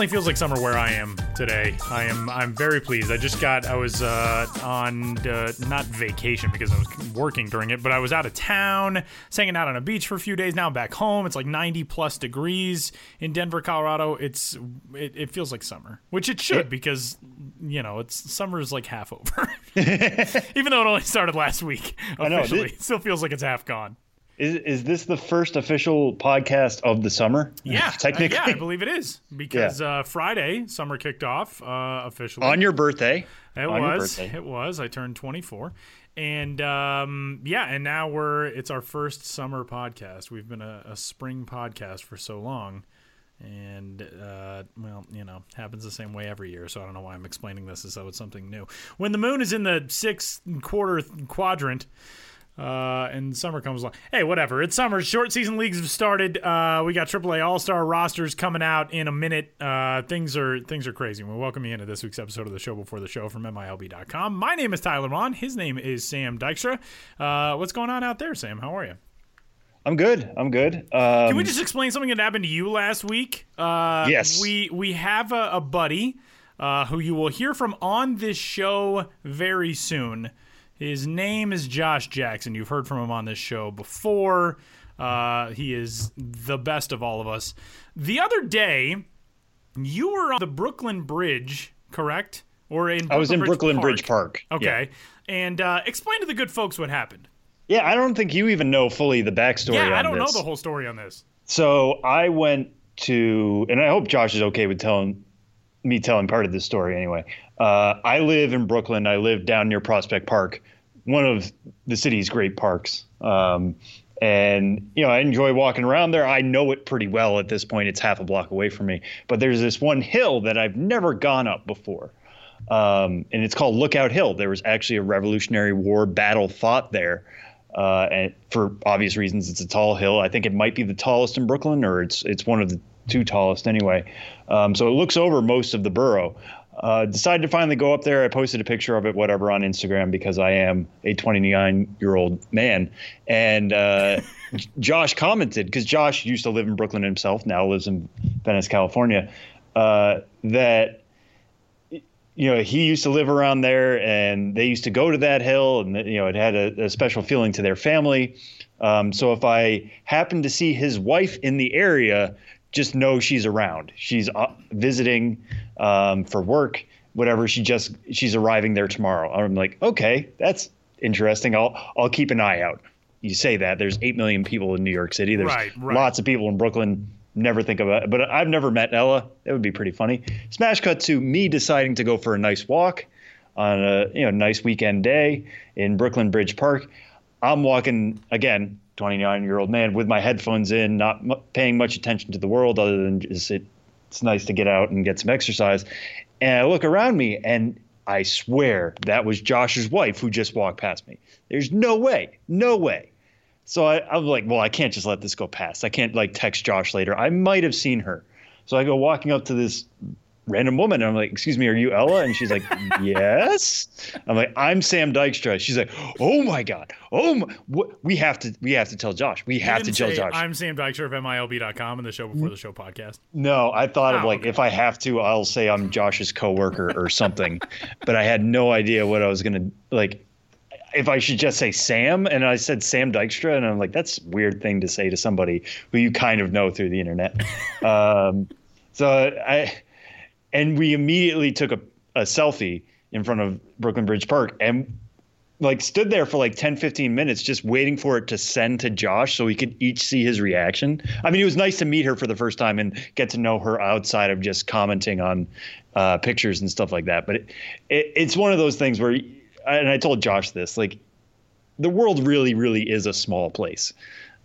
Finally feels like summer where I am today. I am I'm very pleased. I just got I was uh, on uh, not vacation because I was working during it, but I was out of town, hanging out on a beach for a few days. Now I'm back home. It's like 90 plus degrees in Denver, Colorado. It's it, it feels like summer, which it should because you know it's summer is like half over. Even though it only started last week know, officially, this- it still feels like it's half gone. Is is this the first official podcast of the summer? Yeah, uh, technically. yeah, I believe it is because uh, Friday summer kicked off uh, officially on your birthday. It on was. birthday. It was. I turned 24. And um, yeah, and now we're it's our first summer podcast. We've been a, a spring podcast for so long. And uh, well, you know, happens the same way every year. So I don't know why I'm explaining this as though it's something new. When the moon is in the sixth quarter quadrant, uh, and summer comes along. Hey, whatever. It's summer. Short season leagues have started. Uh, we got AAA All Star rosters coming out in a minute. Uh, things are things are crazy. We welcome you into this week's episode of the show before the show from MILB.com. My name is Tyler Vaughn. His name is Sam Dykstra. Uh, what's going on out there, Sam? How are you? I'm good. I'm good. Um, Can we just explain something that happened to you last week? Uh, Yes. We we have a, a buddy uh, who you will hear from on this show very soon. His name is Josh Jackson. You've heard from him on this show before. Uh, he is the best of all of us. The other day, you were on the Brooklyn Bridge, correct? Or in I was in Brooklyn Park. Bridge Park. Yeah. Okay. And uh, explain to the good folks what happened. Yeah, I don't think you even know fully the backstory. Yeah, on I don't know the whole story on this. So I went to, and I hope Josh is okay with telling me telling part of this story anyway. Uh, I live in Brooklyn. I live down near Prospect Park, one of the city's great parks. Um, and you know, I enjoy walking around there. I know it pretty well at this point. It's half a block away from me. But there's this one hill that I've never gone up before. Um, and it's called Lookout Hill. There was actually a Revolutionary War battle fought there. Uh, and for obvious reasons, it's a tall hill. I think it might be the tallest in Brooklyn, or it's it's one of the two tallest anyway. Um, so it looks over most of the borough. Uh, decided to finally go up there. I posted a picture of it, whatever, on Instagram because I am a 29 year old man. And uh, Josh commented because Josh used to live in Brooklyn himself, now lives in Venice, California, uh, that you know, he used to live around there and they used to go to that hill and, you know, it had a, a special feeling to their family. Um, so if I happen to see his wife in the area, just know she's around. She's uh, visiting um, for work, whatever. She just, she's arriving there tomorrow. I'm like, okay, that's interesting. I'll, I'll keep an eye out. You say that there's 8 million people in New York City. There's Right, right. lots of people in Brooklyn never think about it. But I've never met Ella. That would be pretty funny. Smash cut to me deciding to go for a nice walk on a you know nice weekend day in Brooklyn Bridge Park. I'm walking again, 29 year old man with my headphones in, not mu paying much attention to the world other than just it, it's nice to get out and get some exercise. And I look around me and I swear that was Josh's wife who just walked past me. There's no way, no way. So I, I'm like, well, I can't just let this go past. I can't like text Josh later. I might have seen her. So I go walking up to this random woman and I'm like, excuse me, are you Ella? And she's like, yes. I'm like, I'm Sam Dykstra. She's like, oh my God. Oh my, wh- we have to, we have to tell Josh. We have to tell Josh. I'm Sam Dykstra of MILB.com and the show before the show podcast. No, I thought of Oh, like okay. if I have to, I'll say I'm Josh's coworker or something. but I had no idea what I was gonna like. If I should just say Sam, and I said Sam Dykstra, and I'm like, that's a weird thing to say to somebody who you kind of know through the internet. um, so I, and we immediately took a, a selfie in front of Brooklyn Bridge Park, and like stood there for like 10 15 minutes just waiting for it to send to Josh so we could each see his reaction. I mean, it was nice to meet her for the first time and get to know her outside of just commenting on uh, pictures and stuff like that. But it, it, it's one of those things where, and I told Josh this, like the world really, really is a small place.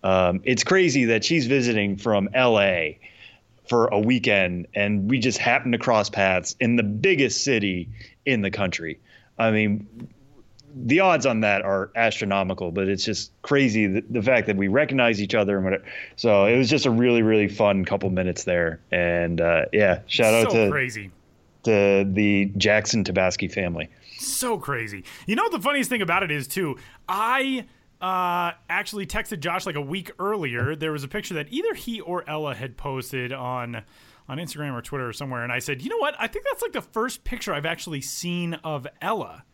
Um, it's crazy that she's visiting from LA for a weekend and we just happened to cross paths in the biggest city in the country. I mean, the odds on that are astronomical, but it's just crazy the, the, fact that we recognize each other and whatever. So it was just a really really fun couple minutes there, and uh, yeah, shout out to crazy to the Jackson Tabasky family. So crazy. You know what the funniest thing about it is too. I uh, actually texted Josh like a week earlier. There was a picture that either he or Ella had posted on on Instagram or Twitter or somewhere, and I said, you know what? I think that's like the first picture I've actually seen of Ella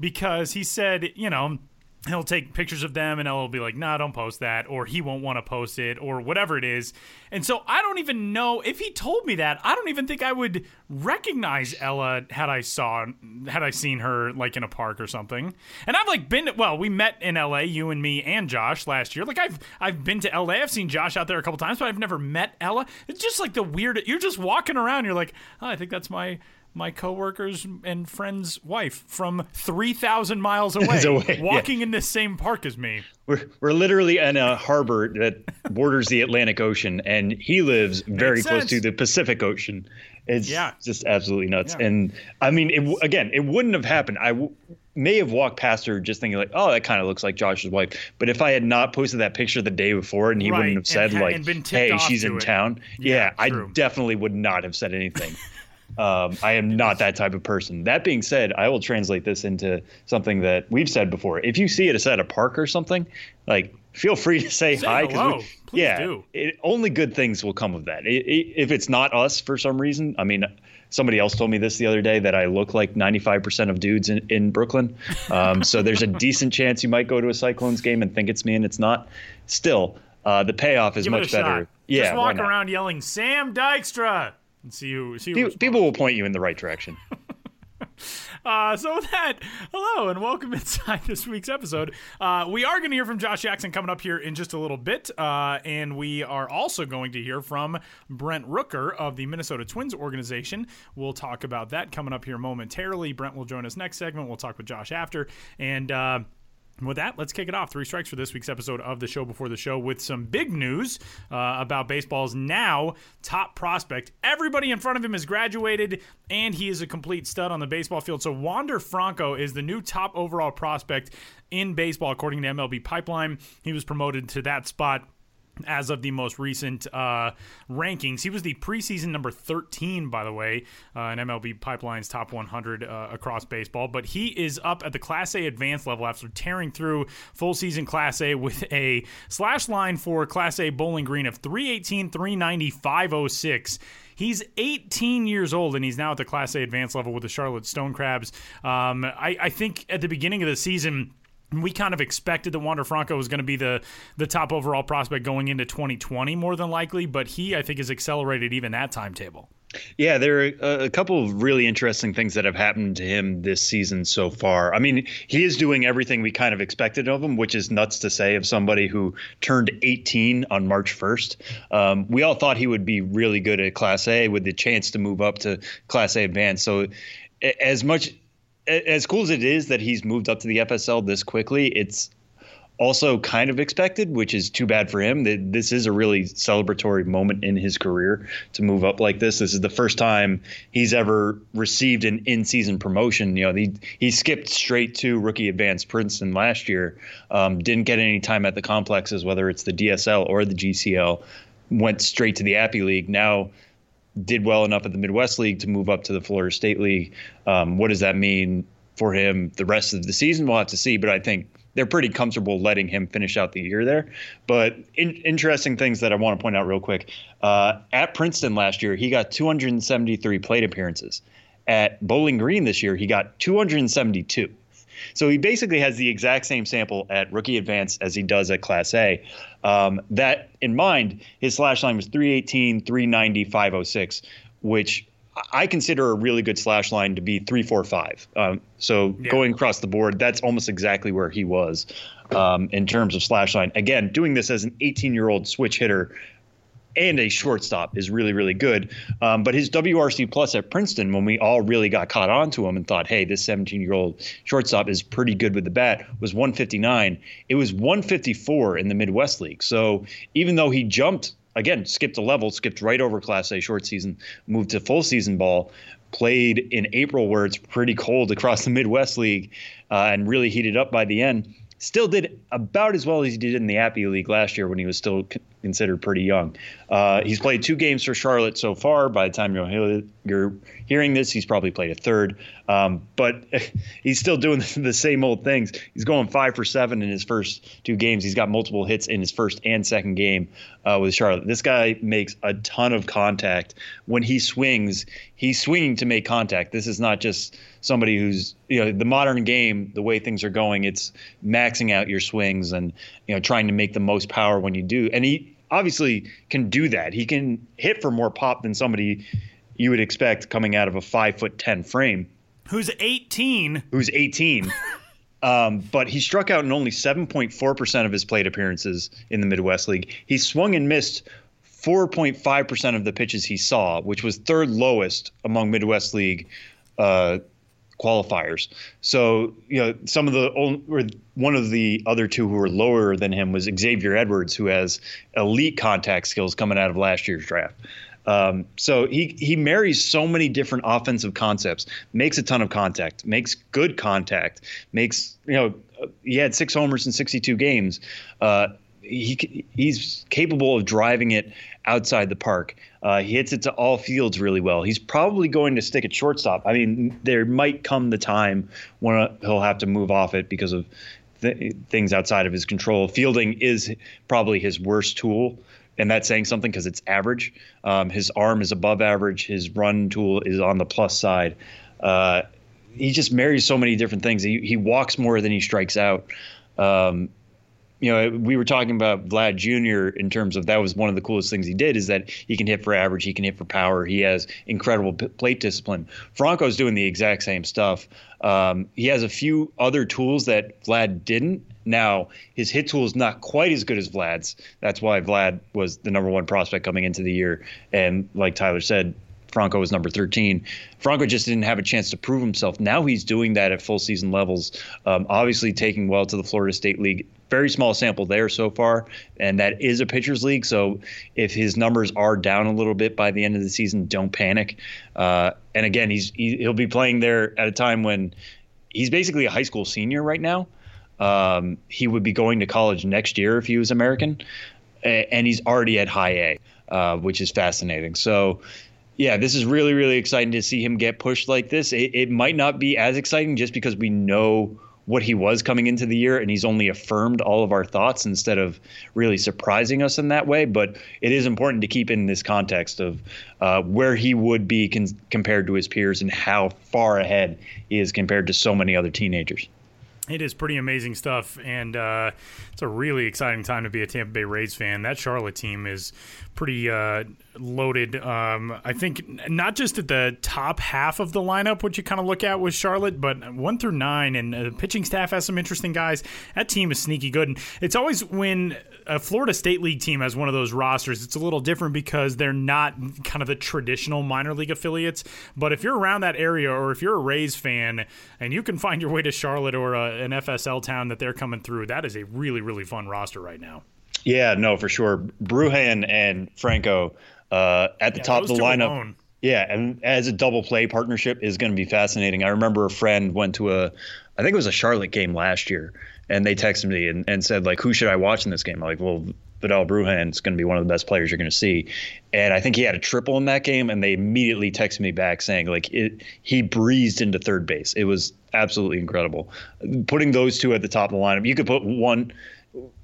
because he said, you know, he'll take pictures of them and Ella will be like, nah, don't post that, or he won't want to post it, or whatever it is. And so I don't even know if he told me that. I don't even think I would recognize Ella had I saw had I seen her like in a park or something. And I've like been well, we met in LA, you and me and Josh last year. Like I've I've been to LA. I've seen Josh out there a couple times, but I've never met Ella. It's just like the weird. You're just walking around. You're like, oh, I think that's my my coworker's and friend's wife from 3,000 miles away, away walking yeah. in the same park as me. We're, we're literally in a harbor that borders the Atlantic Ocean, and he lives very Makes close sense. to the Pacific Ocean. It's yeah. just absolutely nuts. Yeah. And I mean, it, again, it wouldn't have happened. I w- may have walked past her just thinking like, oh, that kind of looks like Josh's wife. But if I had not posted that picture the day before and he right. wouldn't have said and, like, and hey, she's in it. town, yeah, yeah I definitely would not have said anything. Um, I am not that type of person. That being said, I will translate this into something that we've said before. If you see it at a park or something, like feel free to say, say hi. Hello. We, yeah, it, only good things will come of that. It, it, if it's not us for some reason, I mean, somebody else told me this the other day that I look like 95% of dudes in, in Brooklyn. Um, so there's a decent chance you might go to a Cyclones game and think it's me and it's not. Still, uh, the payoff is Give much better. Shot. Yeah, just walk around yelling Sam Dykstra and see who see who people, people will point you in the right direction. Uh, so with that, hello and welcome inside this week's episode. Uh, we are going to hear from Josh Jackson coming up here in just a little bit, uh, and we are also going to hear from Brent Rooker of the Minnesota Twins organization. We'll talk about that coming up here momentarily. Brent will join us next segment. We'll talk with Josh after, and. Uh, with that, let's kick it off. Three strikes for this week's episode of the show before the show with some big news uh, about baseball's now top prospect. Everybody in front of him has graduated, and he is a complete stud on the baseball field. So Wander Franco is the new top overall prospect in baseball, according to MLB Pipeline. He was promoted to that spot as of the most recent uh, rankings. He was the preseason number 13, by the way, uh, in MLB Pipeline's top 100 uh, across baseball. But he is up at the Class A advanced level after tearing through full season Class A with a slash line for Class A Bowling Green of 318, 390, 506. He's 18 years old and he's now at the Class A advanced level with the Charlotte Stone Crabs. Um, I, I think at the beginning of the season, we kind of expected that Wander Franco was going to be the the top overall prospect going into 2020 more than likely, but he I think has accelerated even that timetable. Yeah, there are a couple of really interesting things that have happened to him this season so far. I mean, he is doing everything we kind of expected of him, which is nuts to say of somebody who turned 18 on March 1st. Um, we all thought he would be really good at Class A with the chance to move up to Class A Advanced. So, as much as cool as it is that he's moved up to the FSL this quickly, it's also kind of expected, which is too bad for him. This is a really celebratory moment in his career to move up like this. This is the first time he's ever received an in-season promotion. You know, he he skipped straight to rookie advanced Princeton last year. Um, didn't get any time at the complexes, whether it's the DSL or the GCL. Went straight to the Appy League. Now did well enough at the Midwest League to move up to the Florida State League. Um, what does that mean for him the rest of the season? We'll have to see, but I think they're pretty comfortable letting him finish out the year there. But in, interesting things that I want to point out real quick. Uh, at Princeton last year, he got 273 plate appearances. At Bowling Green this year, he got 272. So he basically has the exact same sample at rookie advance as he does at Class A. Um, that in mind, his slash line was 318, 390, 506, which I consider a really good slash line to be three, four, five. Um, so yeah. going across the board, that's almost exactly where he was um, in terms of slash line. Again, doing this as an 18 year old switch hitter and a shortstop is really, really good. Um, but his WRC plus at Princeton, when we all really got caught on to him and thought, hey, this 17 year old shortstop is pretty good with the bat, was 159. It was 154 in the Midwest League. So even though he jumped, again, skipped a level, skipped right over Class A short season, moved to full season ball, played in April where it's pretty cold across the Midwest League uh, and really heated up by the end still did about as well as he did in the Appy League last year when he was still considered pretty young. Uh, he's played two games for Charlotte so far. By the time you're, you're hearing this, he's probably played a third. Um, but he's still doing the same old things. He's going five for seven in his first two games. He's got multiple hits in his first and second game uh, with Charlotte. This guy makes a ton of contact. When he swings, he's swinging to make contact. This is not just somebody who's you know the modern game the way things are going it's maxing out your swings and you know trying to make the most power when you do and he obviously can do that. He can hit for more pop than somebody you would expect coming out of a five foot ten frame. Who's 18? Who's 18. um, but he struck out in only 7.4% of his plate appearances in the Midwest League. He swung and missed 4.5% of the pitches he saw, which was third lowest among Midwest League uh, qualifiers. So you know some of the one of the other two who were lower than him was Xavier Edwards, who has elite contact skills coming out of last year's draft. Um, so he he marries so many different offensive concepts, makes a ton of contact, makes good contact, makes you know he had six homers in 62 games. Uh, he he's capable of driving it outside the park. Uh, he hits it to all fields really well. He's probably going to stick at shortstop. I mean, there might come the time when uh, he'll have to move off it because of th- things outside of his control. Fielding is probably his worst tool. And that's saying something because it's average. Um, his arm is above average. His run tool is on the plus side. Uh, he just marries so many different things. He, he walks more than he strikes out. Um, you know, we were talking about Vlad Jr. in terms of that was one of the coolest things he did is that he can hit for average, he can hit for power, he has incredible p- plate discipline. Franco's doing the exact same stuff. Um, he has a few other tools that Vlad didn't. Now, his hit tool is not quite as good as Vlad's. That's why Vlad was the number one prospect coming into the year. And like Tyler said, Franco was number 13. Franco just didn't have a chance to prove himself. Now he's doing that at full season levels. Um, obviously, taking well to the Florida State League. Very small sample there so far, and that is a pitcher's league. So if his numbers are down a little bit by the end of the season, don't panic. Uh, and again, he's he, he'll be playing there at a time when he's basically a high school senior right now. Um, he would be going to college next year if he was American, and he's already at high A, uh, which is fascinating. So yeah, this is really, really exciting to see him get pushed like this. It, it might not be as exciting just because we know what he was coming into the year and he's only affirmed all of our thoughts instead of really surprising us in that way. But it is important to keep in this context of uh, where he would be con- compared to his peers and how far ahead he is compared to so many other teenagers. It is pretty amazing stuff, and uh, it's a really exciting time to be a Tampa Bay Rays fan. That Charlotte team is pretty uh, loaded. Um, I think not just at the top half of the lineup, which you kind of look at with Charlotte, but one through nine, and the pitching staff has some interesting guys. That team is sneaky good. And it's always when a Florida State League team has one of those rosters, it's a little different because they're not kind of the traditional minor league affiliates. But if you're around that area, or if you're a Rays fan and you can find your way to Charlotte or a, an FSL town that they're coming through, that is a really, really fun roster right now. Yeah, no, for sure. Brujan and Franco uh, at the yeah, top of the lineup. Alone. Yeah, and as a double play partnership is going to be fascinating. I remember a friend went to a, I think it was a Charlotte game last year, and they texted me and, and said like, who should I watch in this game? I'm like, well, Vidal Brujan is going to be one of the best players you're going to see, and I think he had a triple in that game, and they immediately texted me back saying like it, he breezed into third base. It was absolutely incredible. Putting those two at the top of the lineup, you could put one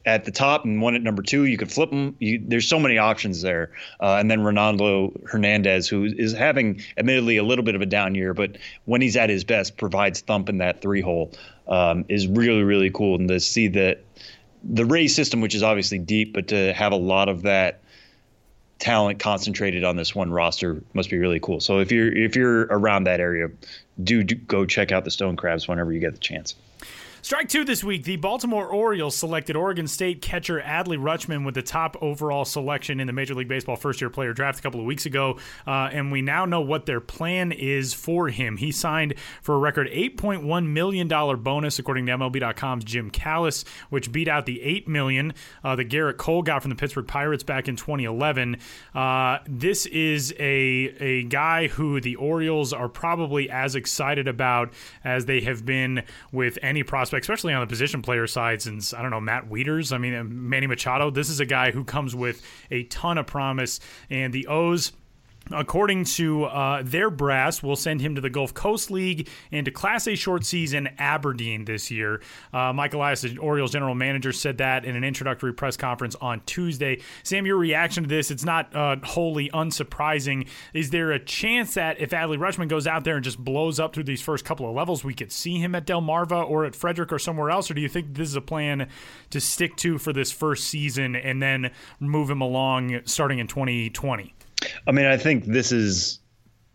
at the top and one at number two. You could flip them. You, there's so many options there. Uh, and then Ronaldo Hernandez, who is having admittedly a little bit of a down year, but when he's at his best, provides thump in that three hole, um, is really really cool. And to see that the Rays system, which is obviously deep, but to have a lot of that talent concentrated on this one roster must be really cool. So if you're if you're around that area, do, do go check out the Stone Crabs whenever you get the chance. Strike two this week. The Baltimore Orioles selected Oregon State catcher Adley Rutschman with the top overall selection in the Major League Baseball first year player draft a couple of weeks ago. Uh, and we now know what their plan is for him. He signed for a record $8.1 million bonus, according to MLB.com's Jim Callis, which beat out the 8 million uh, that Gerrit Cole got from the Pittsburgh Pirates back in 2011. Uh, this is a, a guy who the Orioles are probably as excited about as they have been with any prospect especially on the position player side, since I don't know Matt Wieters. I mean, Manny Machado. This is a guy who comes with a ton of promise, and the O's According to uh, their brass, will send him to the Gulf Coast League and to Class A short season Aberdeen this year. Uh, Mike Elias, the Orioles general manager, said that in an introductory press conference on Tuesday. Sam, your reaction to this, it's not uh, wholly unsurprising. Is there a chance that if Adley Rutschman goes out there and just blows up through these first couple of levels, we could see him at Delmarva or at Frederick or somewhere else? Or do you think this is a plan to stick to for this first season and then move him along starting in 2020? I mean, I think this is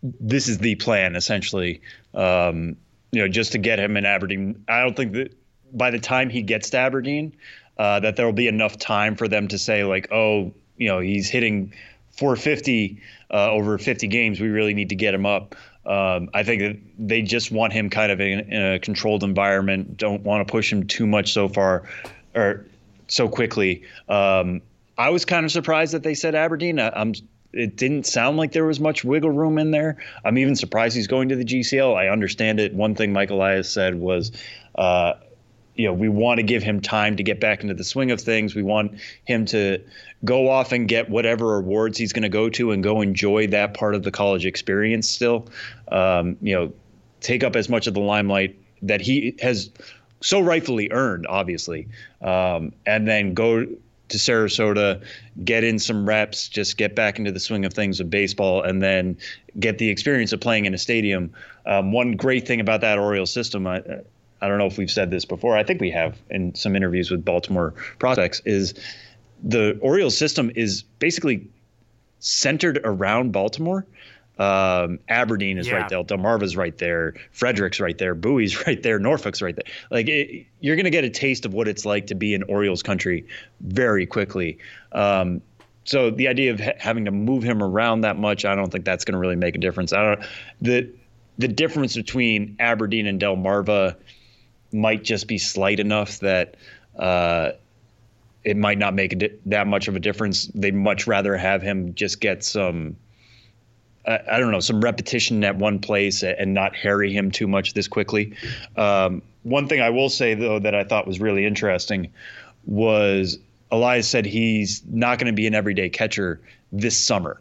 this is the plan essentially. Um, you know, just to get him in Aberdeen. I don't think that by the time he gets to Aberdeen, uh, that there will be enough time for them to say like, oh, you know, he's hitting 450 uh, over 50 games. We really need to get him up. Um, I think that they just want him kind of in, in a controlled environment. Don't want to push him too much so far or so quickly. Um, I was kind of surprised that they said Aberdeen. I, am it didn't sound like there was much wiggle room in there. I'm even surprised he's going to the GCL. I understand it. One thing Mike Elias said was, uh, you know, we want to give him time to get back into the swing of things. We want him to go off and get whatever awards he's going to go to and go enjoy that part of the college experience still. Um, you know, take up as much of the limelight that he has so rightfully earned, obviously, um, and then go to Sarasota, get in some reps, just get back into the swing of things of baseball, and then get the experience of playing in a stadium. Um, one great thing about that Orioles system, I, I don't know if we've said this before. I think we have in some interviews with Baltimore prospects. Is the Orioles system is basically centered around Baltimore. Um, Aberdeen is yeah. right there. Delmarva's right there. Frederick's right there. Bowie's right there. Norfolk's right there. Like it, you're going to get a taste of what it's like to be in Orioles country very quickly. Um, so the idea of ha- having to move him around that much, I don't think that's going to really make a difference. I don't the the difference between Aberdeen and Delmarva might just be slight enough that uh, it might not make di- that much of a difference. They'd much rather have him just get some I don't know, some repetition at one place and not harry him too much this quickly. Um, one thing I will say, though, that I thought was really interesting was Elias said he's not going to be an everyday catcher this summer.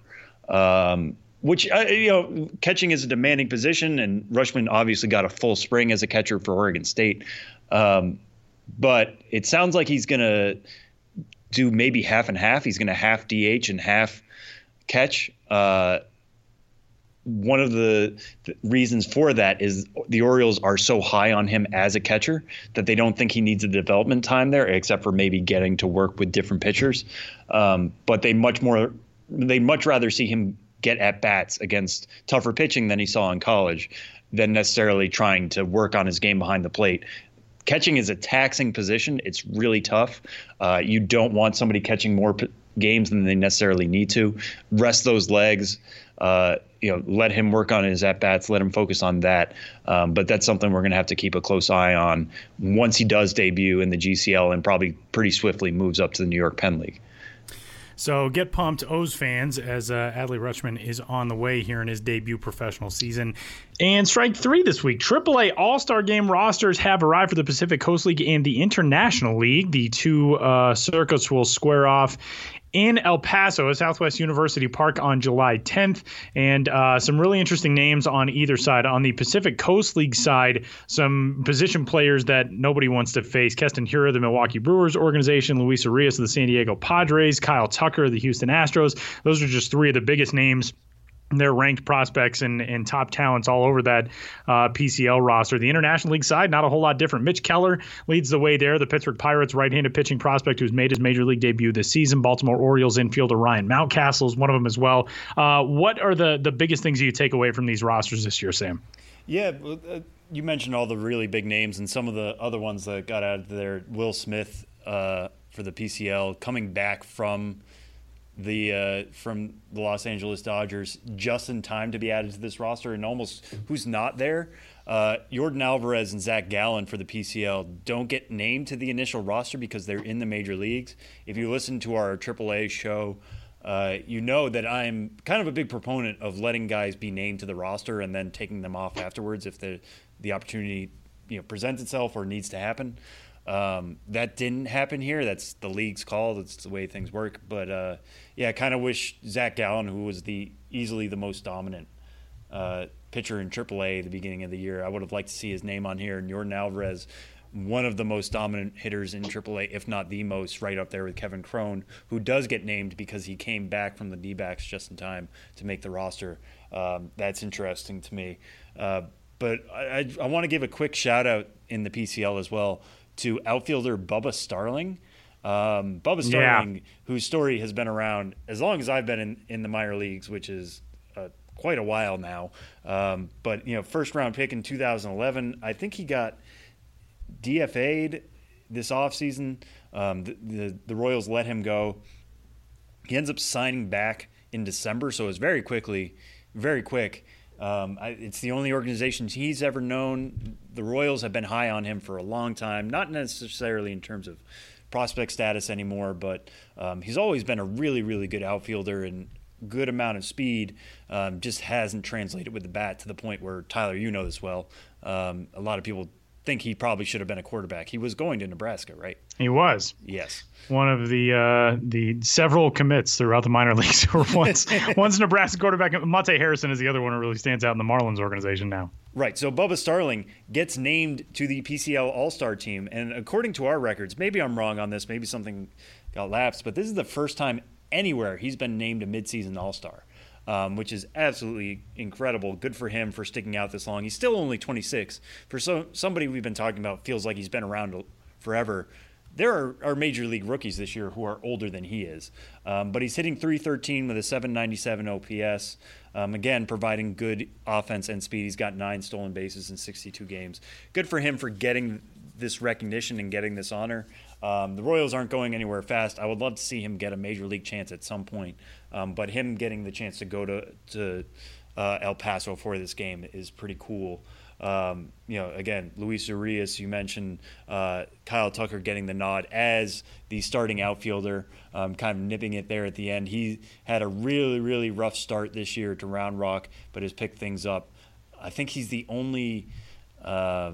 Um, which uh, you know, catching is a demanding position, and Rutschman obviously got a full spring as a catcher for Oregon State. Um, but it sounds like he's going to do maybe half and half. He's going to half DH and half catch. Uh, one of the, reasons for that is the Orioles are so high on him as a catcher that they don't think he needs a development time there, except for maybe getting to work with different pitchers. Um, but they much more they much rather see him get at bats against tougher pitching than he saw in college than necessarily trying to work on his game behind the plate. Catching is a taxing position. It's really tough. Uh, you don't want somebody catching more p- games than they necessarily need to. Rest those legs. Uh, you know, let him work on his at bats, let him focus on that. Um, but that's something we're going to have to keep a close eye on once he does debut in the GCL and probably pretty swiftly moves up to the New York Penn League. So get pumped, O's fans, as uh, Adley Rutschman is on the way here in his debut professional season. And strike three this week. AAA All Star Game rosters have arrived for the Pacific Coast League and the International League. The two uh, circuits will square off in El Paso at Southwest University Park on July 10th. And uh, some really interesting names on either side. On the Pacific Coast League side, some position players that nobody wants to face. Keston Hiura, the Milwaukee Brewers organization, Luis Urias of the San Diego Padres, Kyle Tucker of the Houston Astros. Those are just three of the biggest names their ranked prospects and, and top talents all over that uh, PCL roster. The International League side, not a whole lot different. Mitch Keller leads the way there. The Pittsburgh Pirates right-handed pitching prospect who's made his major league debut this season. Baltimore Orioles infielder Ryan Mountcastle is one of them as well. Uh, what are the the biggest things you take away from these rosters this year, Sam? Yeah. Uh, you mentioned all the really big names and some of the other ones that got added there. Will Smith uh, for the PCL coming back from the uh, from the Los Angeles Dodgers just in time to be added to this roster, and almost who's not there. Uh, Yordan Alvarez and Zach Gallen for the PCL don't get named to the initial roster because they're in the major leagues. If you listen to our AAA show, uh, you know that I'm kind of a big proponent of letting guys be named to the roster and then taking them off afterwards if the the opportunity you know presents itself or needs to happen. Um, that didn't happen here. That's the league's call. That's the way things work. But uh, yeah, I kind of wish Zach Gallen, who was the easily the most dominant uh, pitcher in AAA the beginning of the year, I would have liked to see his name on here. And Yordan Alvarez, one of the most dominant hitters in AAA, if not the most, right up there with Kevin Cron, who does get named because he came back from the D backs just in time to make the roster. Um, that's interesting to me. Uh, but I, I, I want to give a quick shout out in the PCL as well to outfielder Bubba Starling. Um, Bubba Starling, yeah. whose story has been around as long as I've been in, in the minor leagues, which is uh, quite a while now. Um, but you know, first round pick in 2011. I think he got DFA'd this offseason. Um, the, the, the Royals let him go. He ends up signing back in December, so it was very quickly, very quick. Um, I, it's the only organization he's ever known. The Royals have been high on him for a long time, not necessarily in terms of prospect status anymore, but um, he's always been a really, really good outfielder and good amount of speed. Um, just hasn't translated with the bat to the point where Tyler, you know this well. Um, a lot of people think he probably should have been a quarterback. He was going to Nebraska, right? He was. Yes. One of the uh, the several commits throughout the minor leagues once once Nebraska quarterback. Monte Harrison is the other one who really stands out in the Marlins organization now. Right. So Bubba Starling gets named to the PCL All Star team, and according to our records, maybe I'm wrong on this, maybe something got lapsed, but this is the first time anywhere he's been named a midseason All Star um, which is absolutely incredible. Good for him for sticking out this long. He's still only 26. For so, somebody we've been talking about, feels like he's been around forever. There are, are major league rookies this year who are older than he is, um, but he's hitting 313 with a 797 OPS. Um, again, providing good offense and speed. He's got nine stolen bases in 62 games. Good for him for getting this recognition and getting this honor. Um, the Royals aren't going anywhere fast. I would love to see him get a major league chance at some point. Um, but him getting the chance to go to to uh, El Paso for this game is pretty cool. Um, you know, again, Luis Urias, you mentioned uh, Kyle Tucker getting the nod as the starting outfielder, um, kind of nipping it there at the end. He had a really, really rough start this year to Round Rock, but has picked things up. I think he's the only. Uh,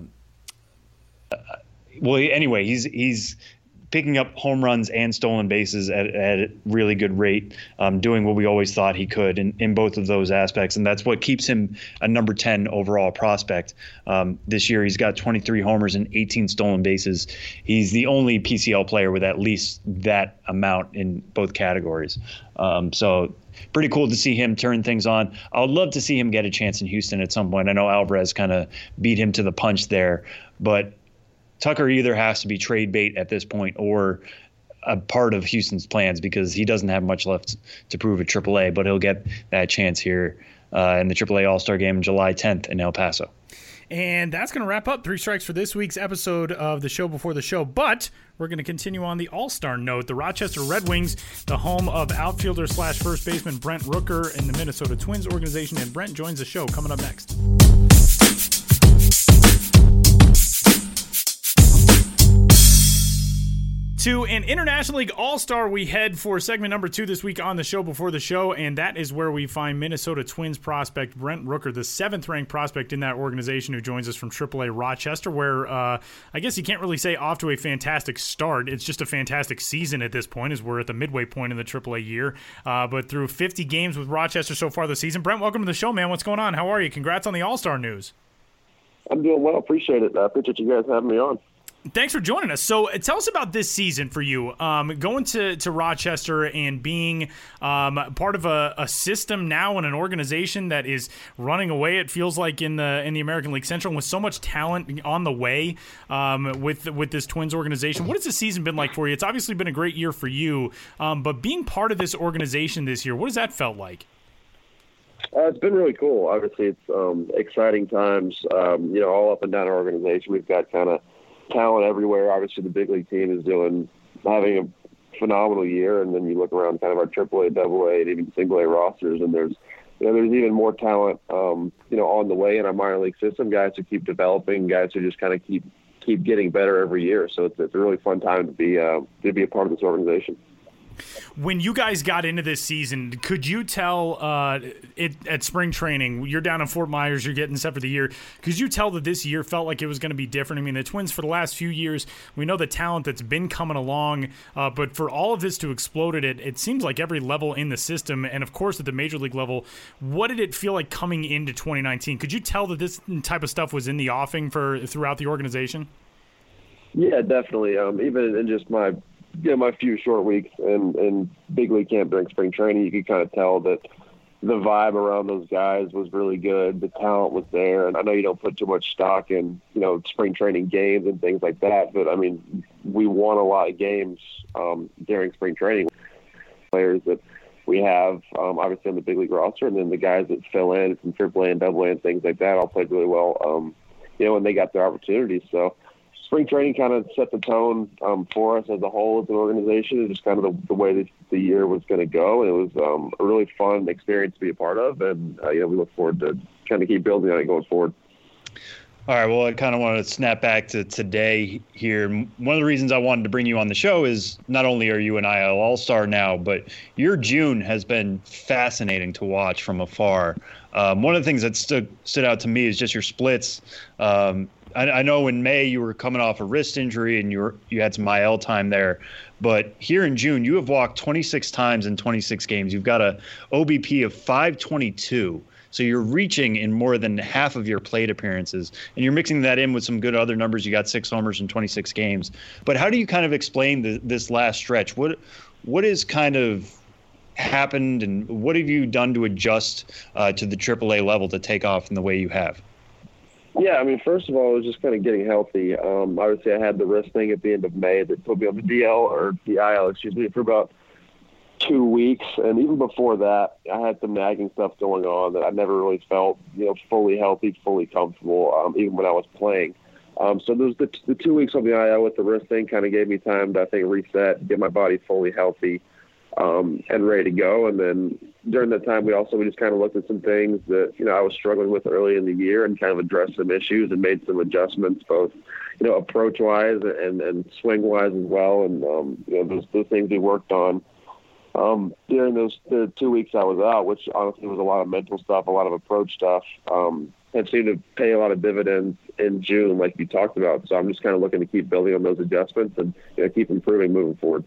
well, anyway, he's he's picking up home runs and stolen bases at, at a really good rate, um, doing what we always thought he could in, in both of those aspects. And that's what keeps him a number 10 overall prospect. Um, this year, he's got 23 homers and 18 stolen bases. He's the only PCL player with at least that amount in both categories. Um, so, pretty cool to see him turn things on. I would love to see him get a chance in Houston at some point. I know Alvarez kind of beat him to the punch there, but Tucker either has to be trade bait at this point or a part of Houston's plans because he doesn't have much left to prove at AAA, but he'll get that chance here uh, in the AAA All Star game July 10th in El Paso. And that's going to wrap up Three Strikes for this week's episode of the show before the show. But we're going to continue on the All Star note. The Rochester Red Wings, the home of outfielder slash first baseman Brent Rooker in the Minnesota Twins organization. And Brent joins the show coming up next. To an International League All Star, we head for segment number two this week on the show before the show, and that is where we find Minnesota Twins prospect Brent Rooker, the seventh ranked prospect in that organization, who joins us from AAA Rochester, where uh, I guess you can't really say off to a fantastic start. It's just a fantastic season at this point, as we're at the midway point in the AAA year. Uh, but through 50 games with Rochester so far this season, Brent, welcome to the show, man. What's going on? How are you? Congrats on the All Star news. I'm doing well. Appreciate it. I appreciate you guys having me on. Thanks for joining us. So, uh, tell us about this season for you. Um, going to, to Rochester and being um, part of a, a, system now and an organization that is running away. It feels like in the in the American League Central, with so much talent on the way um, with with this Twins organization. What has the season been like for you? It's obviously been a great year for you, um, but being part of this organization this year, what has that felt like? Uh, it's been really cool. Obviously, it's um, exciting times. Um, you know, all up and down our organization, we've got kind of talent everywhere. Obviously, the big league team is doing having a phenomenal year, and then you look around kind of our AAA, AA, and even single A rosters, and there's you know there's even more talent um, you know on the way in our minor league system. Guys who keep developing, guys who just kind of keep keep getting better every year. So it's, it's a really fun time to be uh, to be a part of this organization. When you guys got into this season, could you tell uh, it at spring training? You're down in Fort Myers, you're getting set for the year. Could you tell that this year felt like it was going to be different? I mean, the Twins for the last few years, we know the talent that's been coming along, uh, but for all of this to explode it, it seems like every level in the system, and of course at the major league level, what did it feel like coming into 2019? Could you tell that this type of stuff was in the offing for throughout the organization? Yeah, definitely. Um, even in just my know, my few short weeks in, in big league camp during spring training, you could kind of tell that the vibe around those guys was really good. The talent was there, and I know you don't put too much stock in you know spring training games and things like that, but I mean, we won a lot of games um, during spring training. Players that we have um, obviously on the big league roster, and then the guys that fill in from triple A and double A and things like that all played really well. Um, you know, when they got their opportunities. So spring training kind of set the tone um, for us as a whole as an organization. It's just kind of the, the way that the year was going to go, and it was um, a really fun experience to be a part of. And uh, you know, we look forward to kind of keep building on it going forward. All right. Well, I kind of want to snap back to today here. One of the reasons I wanted to bring you on the show is not only are you an IL All Star now, but your June has been fascinating to watch from afar. Um, one of the things that stood stood out to me is just your splits. Um, I, I, know in May you were coming off a wrist injury and you were, you had some IL time there, but here in June you have walked 26 times in 26 games. You've got a OBP of 522. So you're reaching in more than half of your plate appearances, and you're mixing that in with some good other numbers. You got six homers in 26 games. But how do you kind of explain the, this last stretch? What what is kind of happened, and what have you done to adjust uh, to the AAA level to take off in the way you have? Yeah, I mean, first of all, it was just kind of getting healthy. Um, obviously, I had the wrist thing at the end of May that put me on the DL or the IL, excuse me, for about two weeks. And even before that, I had some nagging stuff going on that I never really felt, you know, fully healthy, fully comfortable, um, even when I was playing. Um, so those the, the two weeks on the IL with the wrist thing kind of gave me time to, I think, reset, get my body fully healthy um, and ready to go. And then during that time, we also we just kind of looked at some things that you know I was struggling with early in the year and kind of addressed some issues and made some adjustments, both you know approach wise and and swing wise as well. And um, you know those those things we worked on. Um, during those the two weeks I was out, which honestly was a lot of mental stuff, a lot of approach stuff, um, and seemed to pay a lot of dividends in June, like you talked about. So I'm just kind of looking to keep building on those adjustments and you know, keep improving moving forward.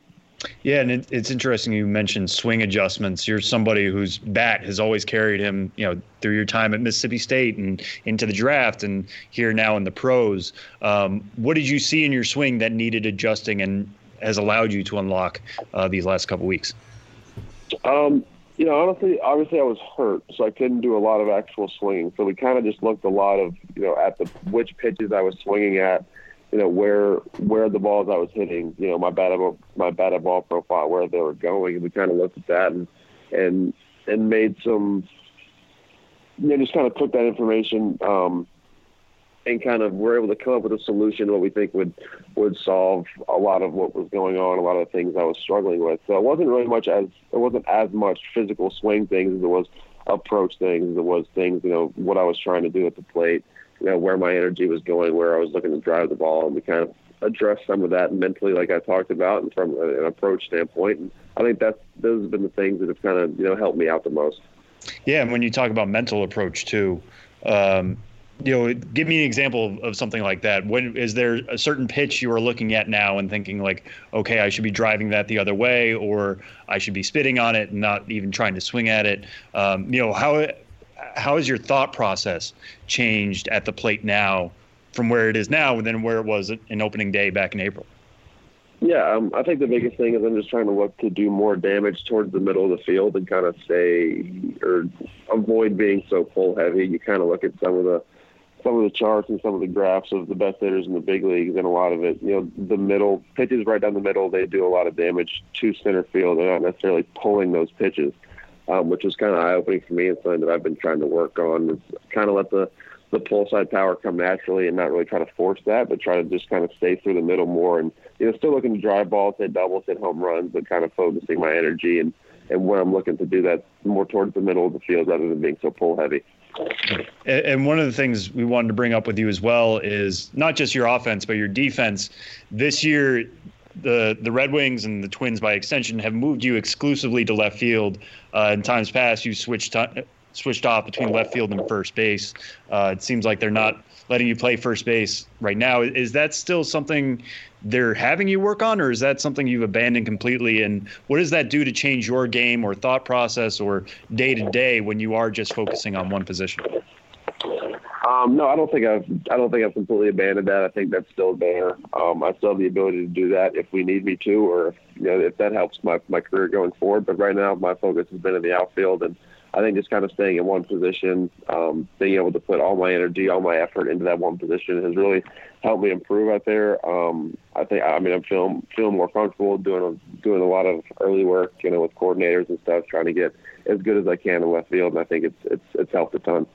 Yeah, and it, it's interesting you mentioned swing adjustments. You're somebody whose bat has always carried him, you know, through your time at Mississippi State and into the draft, and here now in the pros. Um, what did you see in your swing that needed adjusting and has allowed you to unlock uh, these last couple weeks? Um, you know, honestly, obviously I was hurt, so I couldn't do a lot of actual swinging. So we kind of just looked a lot of, you know, at the which pitches I was swinging at you know where where the balls I was hitting, you know my batted my batted ball profile, where they were going, and we kind of looked at that and and and made some, you know, just kind of took that information um, and kind of were able to come up with a solution what we think would would solve a lot of what was going on, a lot of the things I was struggling with. So it wasn't really much as it wasn't as much physical swing things as it was approach things as it was things, you know, what I was trying to do at the plate you know where my energy was going, where I was looking to drive the ball, and we kind of addressed some of that mentally, like I talked about, and from an approach standpoint. And I think that's those have been the things that have kind of you know helped me out the most. Yeah, and when you talk about mental approach too, um, you know, give me an example of, of, something like that. When is there a certain pitch you are looking at now and thinking like, okay, I should be driving that the other way, or I should be spitting on it and not even trying to swing at it? Um, you know, how how has your thought process changed at the plate now from where it is now than where it was in opening day back in April? Yeah, um, I think the biggest thing is I'm just trying to look to do more damage towards the middle of the field and kind of stay or avoid being so pull heavy. You kind of look at some of the some of the charts and some of the graphs of the best hitters in the big leagues, and a lot of it, you know, the middle pitches right down the middle, they do a lot of damage to center field. They're not necessarily pulling those pitches, um, which is kind of eye opening for me and something that I've been trying to work on. Is kind of let the the pull side power come naturally and not really try to force that, but try to just kind of stay through the middle more and you know still looking to drive balls, hit doubles, hit home runs, but kind of focusing my energy and and where I'm looking to do that more towards the middle of the field rather than being so pull heavy. And one of the things we wanted to bring up with you as well is not just your offense, but your defense. This year, the the Red Wings and the Twins, by extension, have moved you exclusively to left field. Uh, in times past, you switched switched off between left field and first base. Uh, it seems like they're not letting you play first base right now. Is that still something they're having you work on, or is that something you've abandoned completely? And what does that do to change your game or thought process or day to day when you are just focusing on one position? Um, no, I don't think I've I don't think I've completely abandoned that. I think that's still there. Um, I still have the ability to do that if we need me to, or you know if that helps my my career going forward. But right now, my focus has been in the outfield and I think just kind of staying in one position, um, being able to put all my energy, all my effort into that one position has really helped me improve out there. Um, I think, I mean, I'm feeling feeling more comfortable doing a, doing a lot of early work, you know, with coordinators and stuff, trying to get as good as I can in left field, and I think it's it's it's helped a ton.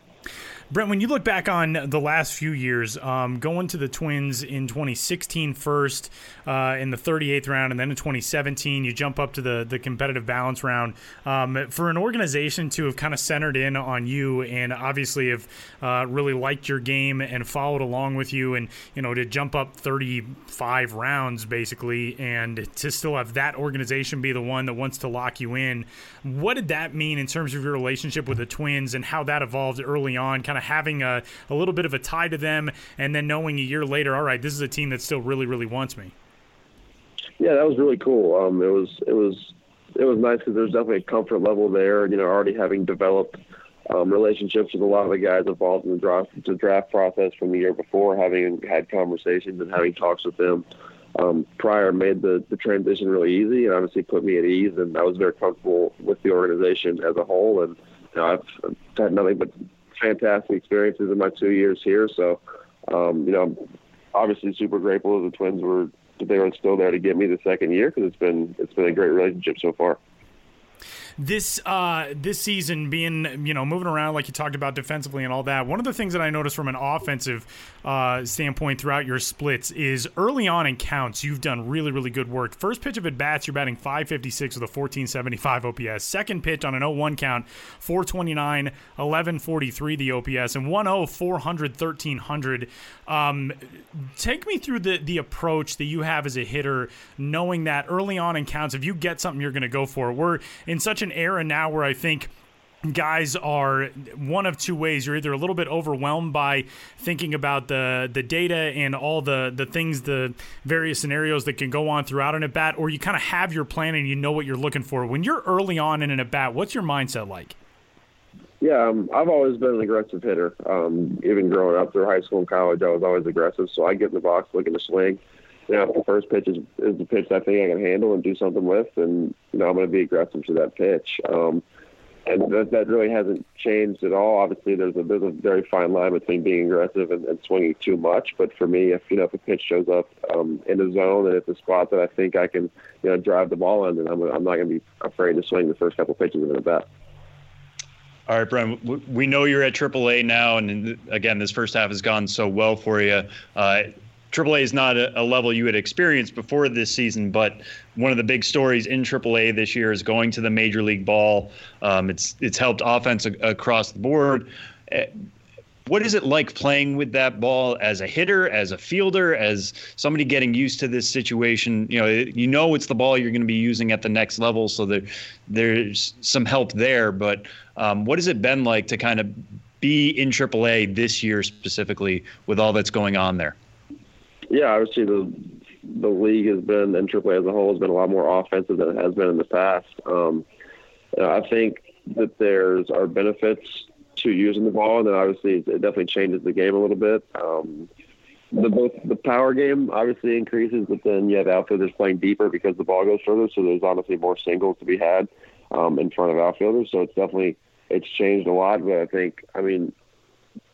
Brent, when you look back on the last few years, um, going to the Twins in 2016 first uh, in the 38th round, and then in 2017 you jump up to the the competitive balance round. Um, for an organization to have kind of centered in on you and obviously have uh, really liked your game and followed along with you, and you know to jump up 35 rounds basically, and to still have that organization be the one that wants to lock you in, what did that mean in terms of your relationship with the Twins and how that evolved early on? Kind kind of having a, a little bit of a tie to them, and then knowing a year later, all right, this is a team that still really, really wants me. Yeah, that was really cool. Um, it was it was it was nice because there's definitely a comfort level there. You know, already having developed um, relationships with a lot of the guys involved in the draft, the draft process from the year before, having had conversations and having talks with them um, prior made the, the transition really easy and obviously put me at ease. And I was very comfortable with the organization as a whole. And you know, I've, I've had nothing but fantastic experiences in my two years here. So, um, you know, I'm obviously super grateful that the Twins were they were still there to get me the second year because it's been it's been a great relationship so far this uh, this season being you know moving around like you talked about defensively and all that. One of the things that I noticed from an offensive uh, standpoint throughout your splits is early on in counts you've done really really good work. First pitch of at bats you're batting 556 with a 1475 OPS. Second pitch on an 0-1 count 429 1143 the OPS and 1-0 400 1300. Um, take me through the the approach that you have as a hitter, knowing that early on in counts if you get something you're going to go for. it. We're in such an era now where I think guys are one of two ways. You're either a little bit overwhelmed by thinking about the the data and all the the things the various scenarios that can go on throughout an at bat or you kind of have your plan and you know what you're looking for. When you're early on in an at bat what's your mindset like? Yeah um, i've always been an aggressive hitter. Um, even growing up through high school and college i was always aggressive so i get in the box looking to swing. You know, the first pitch is, is the pitch I think I can handle and do something with, and you know, I'm going to be aggressive to that pitch. Um, and that, that really hasn't changed at all. Obviously, there's a there's a very fine line between being aggressive and, and swinging too much. But for me, if you know if a pitch shows up um, in the zone and it's a spot that I think I can you know drive the ball in, then I'm I'm not going to be afraid to swing the first couple pitches of a bat. All right, Brent. We know you're at AAA now, and again, this first half has gone so well for you. Uh, AAA is not a, a, level you had experienced before this season, but one of the big stories in AAA this year is going to the Major League Ball. Um, it's it's helped offense a, across the board. Uh, what is it like playing with that ball as a hitter, as a fielder, as somebody getting used to this situation? You know, you know it's the ball you're going to be using at the next level, so there, there's some help there. But um, what has it been like to kind of be in AAA this year specifically with all that's going on there? Yeah, obviously the the league has been and AAA as a whole has been a lot more offensive than it has been in the past. Um, I think that there's are benefits to using the ball, and then obviously it definitely changes the game a little bit. Um, the both the power game obviously increases, but then you have outfielders playing deeper because the ball goes further. So there's honestly more singles to be had um, in front of outfielders. So it's definitely it's changed a lot. But I think I mean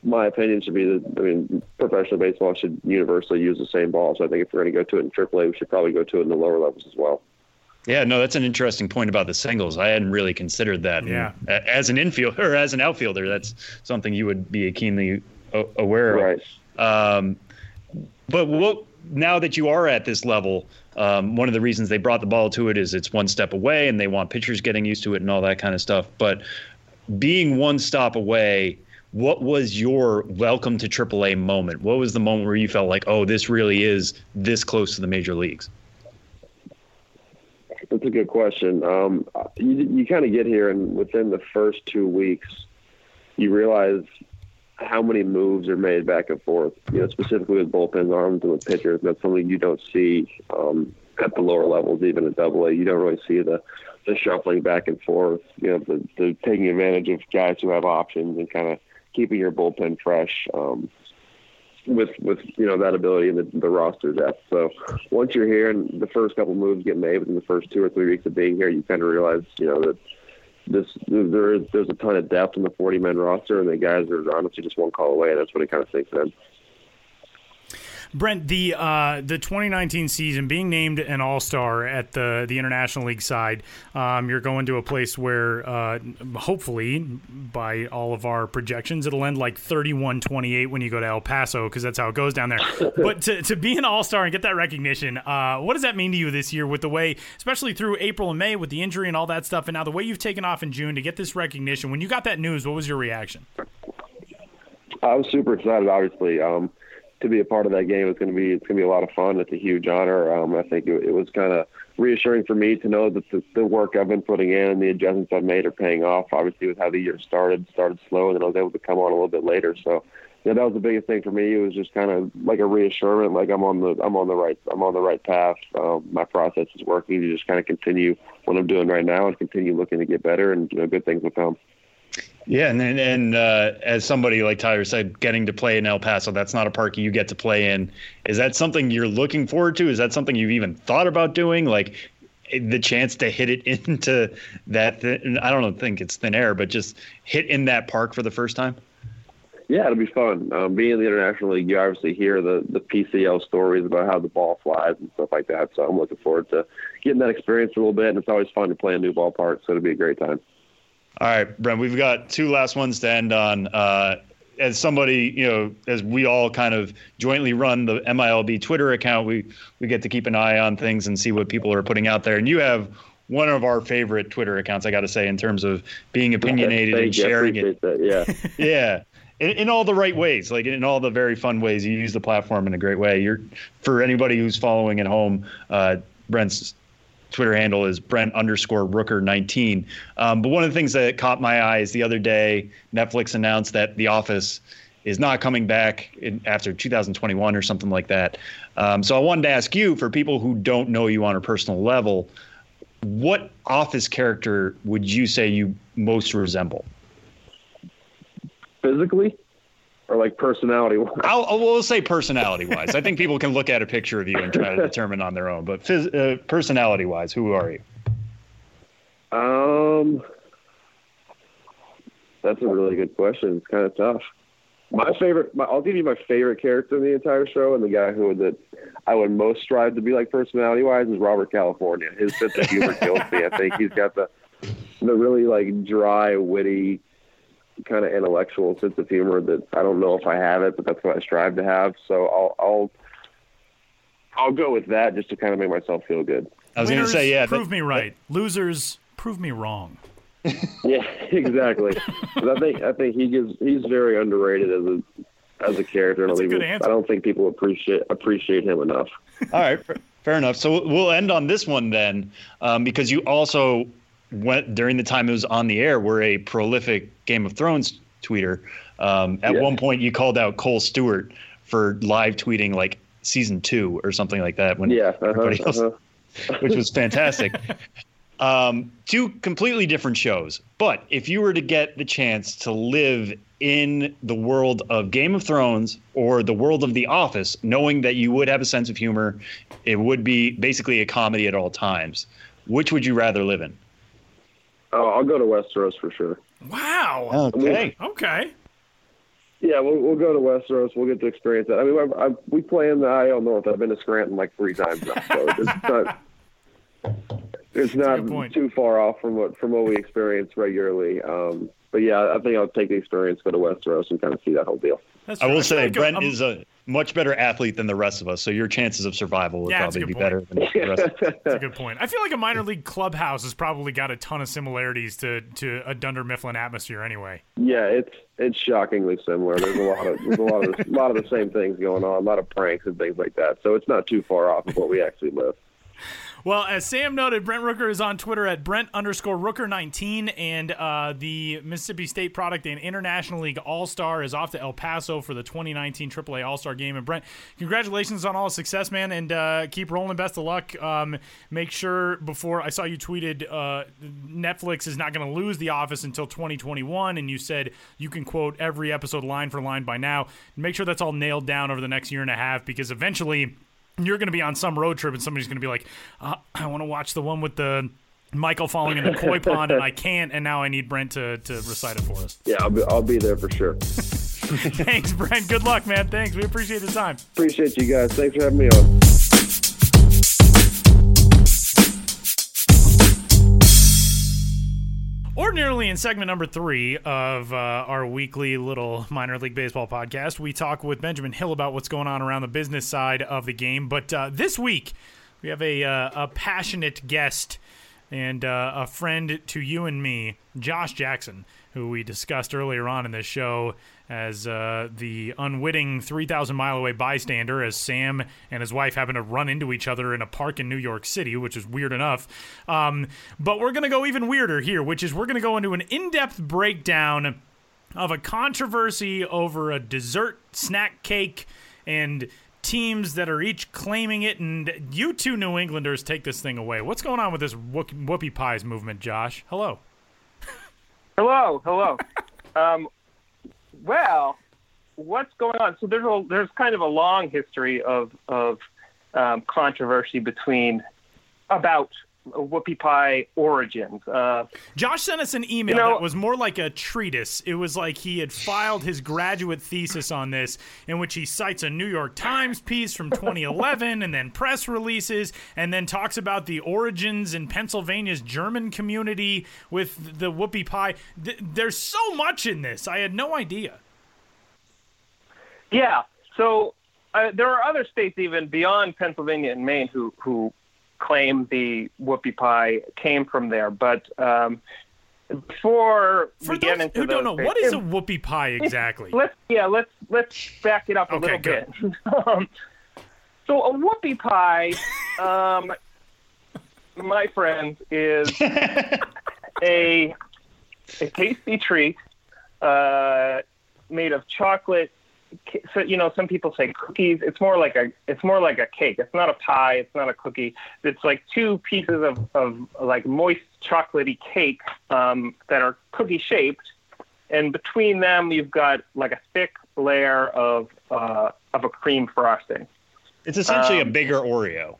my opinion should be that I mean professional baseball should universally use the same ball. So I think if we're going to go to it in AAA, we should probably go to it in the lower levels as well. Yeah, no, that's an interesting point about the singles. I hadn't really considered that. Yeah. And as an infielder or as an outfielder, that's something you would be keenly aware of. Right. Um, but what now that you are at this level, um, one of the reasons they brought the ball to it is it's one step away, and they want pitchers getting used to it and all that kind of stuff. But being one stop away, what was your welcome to AAA moment? What was the moment where you felt like, oh, this really is this close to the major leagues? That's a good question. Um, you you kind of get here, and within the first two weeks, you realize how many moves are made back and forth. You know, specifically with bullpen arms and with pitchers. That's something you don't see um, at the lower levels, even at Double A. You don't really see the the shuffling back and forth. You know, the, the taking advantage of guys who have options and kind of keeping your bullpen fresh. Um, with with you know that ability and the, the roster depth. So once you're here and the first couple moves get made within the first two or three weeks of being here, you kind of realize you know that this there is there's a ton of depth in the 40 man roster, and the guys are honestly just one call away. And that's what it kind of sinks in. Brent, the uh, the 2019 season, being named an All Star at the the International League side, um, you're going to a place where uh, hopefully, by all of our projections, it'll end like 31-28 when you go to El Paso because that's how it goes down there. but to, to be an All Star and get that recognition, uh, what does that mean to you this year with the way, especially through April and May with the injury and all that stuff, and now the way you've taken off in June to get this recognition? When you got that news, what was your reaction? I was super excited, obviously. Um, to be a part of that game. It's going to be it's going to be a lot of fun. It's a huge honor. Um, I think it, it was kind of reassuring for me to know that the, the work I've been putting in and the adjustments I've made are paying off. Obviously, with how the year started, started slow, and then I was able to come on a little bit later. So, yeah, that was the biggest thing for me. It was just kind of like a reassurance, like I'm on the I'm on the right I'm on the right path. Um, my process is working. To just kind of continue what I'm doing right now and continue looking to get better, and you know, good things will come. Yeah, and and, uh, as somebody like Tyler said, getting to play in El Paso, that's not a park you get to play in. Is that something you're looking forward to? Is that something you've even thought about doing? Like the chance to hit it into that? Th- I don't think it's thin air, but just hit in that park for the first time. Yeah, it'll be fun. Um, being in the International League, you obviously hear the the PCL stories about how the ball flies and stuff like that. So I'm looking forward to getting that experience a little bit, and it's always fun to play a new ballpark. So it'll be a great time. All right, Brent, we've got two last ones to end on. Uh, as somebody, you know, as we all kind of jointly run the MILB Twitter account, we we get to keep an eye on things and see what people are putting out there. And you have one of our favorite Twitter accounts, I got to say, in terms of being opinionated and sharing it. That, yeah, yeah, in, in, all the right ways, like in all the very fun ways. You use the platform in a great way. You're for anybody who's following at home. Uh, Brent's Twitter handle is Brent underscore Rooker 19. Um, but one of the things that caught my eye is the other day, Netflix announced that The Office is not coming back in, after 2021 or something like that. Um, so I wanted to ask you, for people who don't know you on a personal level, what Office character would you say you most resemble? Physically? Or like personality wise? I'll, I'll we'll say personality wise. I think people can look at a picture of you and try to determine on their own. But phys- uh, personality wise, who are you? Um, that's a really good question. It's kind of tough. My favorite, my, I'll give you my favorite character in the entire show, and the guy who that I would most strive to be like personality wise is Robert California. His sense of humor kills me. I think he's got the the really like dry, witty, kind of intellectual sense of humor that I don't know if I have it, but that's what I strive to have. So I'll I'll I'll go with that just to kind of make myself feel good. I was going to say, yeah, prove that, me right. That, Losers, prove me wrong. yeah, exactly. I think I think he gives he's very underrated as a as a character. That's I, don't a good I don't think people appreciate appreciate him enough. All right, fair enough. So we'll end on this one then, um, because you also went during the time it was on the air were a prolific Game of Thrones tweeter. Um, at yeah. one point, you called out Kohl Stewart for live tweeting like season two or something like that. When yeah, uh-huh, everybody else, uh-huh. which was fantastic. Um, two completely different shows. But if you were to get the chance to live in the world of Game of Thrones or the world of The Office, knowing that you would have a sense of humor, it would be basically a comedy at all times. Which would you rather live in? Oh, I'll go to Westeros for sure. Wow. Okay. Okay. Yeah, we'll, we'll go to Westeros. We'll get to experience that. I mean, I, I, we play in the IL North. I've been to Scranton like three times now, so it's not it's a not too far off from what from what we experience regularly. Um, but yeah, I think I'll take the experience, go to Westeros, and kind of see that whole deal. That's I true. will say Brent I'm- is a much better athlete than the rest of us, so your chances of survival would Yeah, probably be good better than the rest of us. That's a good point. I feel like a minor league clubhouse has probably got a ton of similarities to, to a Dunder Mifflin atmosphere anyway. Yeah, it's it's shockingly similar. There's a lot of there's a lot of a lot of the same things going on, a lot of pranks and things like that. So it's not too far off of what we actually live. Well, as Sam noted, Brent Rooker is on Twitter at Brent underscore Rooker19, and uh, the Mississippi State product and International League All Star is off to El Paso for the 2019 AAA All Star game. And Brent, congratulations on all the success, man, and uh, keep rolling. Best of luck. Um, make sure before I saw you tweeted uh, Netflix is not going to lose The Office until 2021, and you said you can quote every episode line for line by now. Make sure that's all nailed down over the next year and a half because eventually you're going to be on some road trip and somebody's going to be like, uh, I want to watch the one with the Michael falling in the koi pond and I can't, and now I need Brent to, to recite it for us. Yeah, I'll be, I'll be there for sure. Thanks, Brent. Good luck, man. Thanks. We appreciate the time. Appreciate you guys. Thanks for having me on. Ordinarily, in segment number three of uh, our weekly little minor league baseball podcast, we talk with Benjamin Hill about what's going on around the business side of the game. But uh, this week, we have a, uh, a passionate guest and uh, a friend to you and me, Josh Jackson, who we discussed earlier on in this show as uh, the unwitting 3,000 mile away bystander as Sam and his wife happen to run into each other in a park in New York City, which is weird enough. Um, but we're going to go even weirder here, which is we're going to go into an in depth breakdown of a controversy over a dessert snack cake and teams that are each claiming it. And you two New Englanders take this thing away. What's going on with this whoop- whoopie pies movement, Josh? Hello. Hello, hello. um, well, what's going on? So there's a there's kind of a long history of of um, controversy between about whoopie pie origins. Uh, Josh sent us an email You know- that was more like a treatise. It was like he had filed his graduate thesis on this, in which he cites a New York Times piece from 2011 and then press releases, and then talks about the origins in Pennsylvania's German community with the whoopie pie. Th- there's so much in this. I had no idea. yeah. So uh, there are other states even beyond Pennsylvania and Maine who who claim the whoopie pie came from there, but. Um, before For we get those into who don't know, what states- is a whoopie pie exactly? let's yeah let's let's back it up a Okay, little bit um, so a whoopie pie um, my friend is a a tasty treat uh, made of chocolate so you know some people say cookies it's more like a it's more like a cake it's not a pie it's not a cookie it's like two pieces of, of like moist chocolatey cake um, that are cookie shaped and between them you've got like a thick layer of uh, of a cream frosting. It's essentially a Um, bigger Oreo.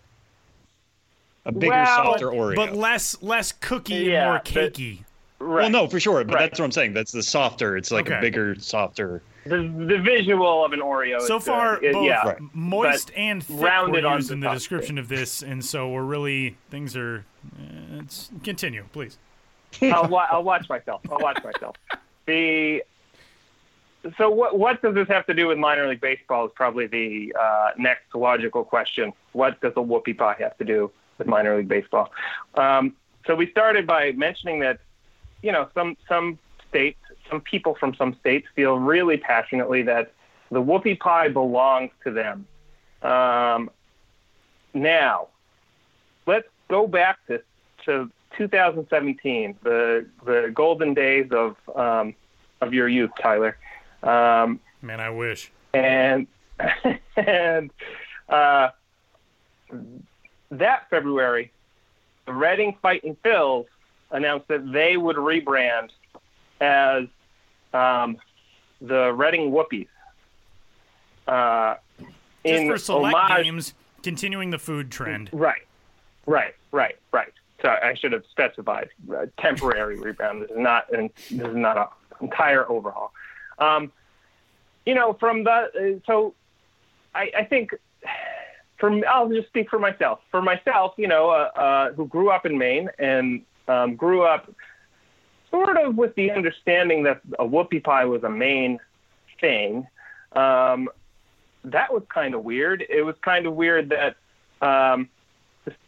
A bigger, well, softer Oreo. But less less cookie and Yeah, more but- cakey. Right. Well, no, for sure. But Right. that's what I'm saying. That's the softer. It's like Okay. a bigger, softer. the the visual of an Oreo. So is far, good. It- both yeah. Right. moist But and thick rounded were on used the in the top. description of this, and so we're really things are. Uh, it's continue, please. I'll, wa- I'll watch myself. I'll watch myself. The so what what does this have to do with minor league baseball is probably the uh, next logical question. What does a whoopie pie have to do with minor league baseball? Um, so we started by mentioning that you know some some states, some people from some states feel really passionately that the whoopie pie belongs to them. Um, now, let's go back to to 2017, the the golden days of um, of your youth, Tyler, um, Man, I wish. and and uh, that February, the Reading Fighting Phils announced that they would rebrand as um, the Reading Whoopies. Uh, Just in for select homage- games, continuing the food trend. Right, right, right, right. So I should have specified uh, temporary rebound. This is not an, this is not an entire overhaul. Um, you know, from the uh, so I, I think from I'll just speak for myself. For myself, you know, uh, uh, who grew up in Maine and um, grew up sort of with the understanding that a whoopie pie was a Maine thing. Um, that was kind of weird. It was kind of weird that, um,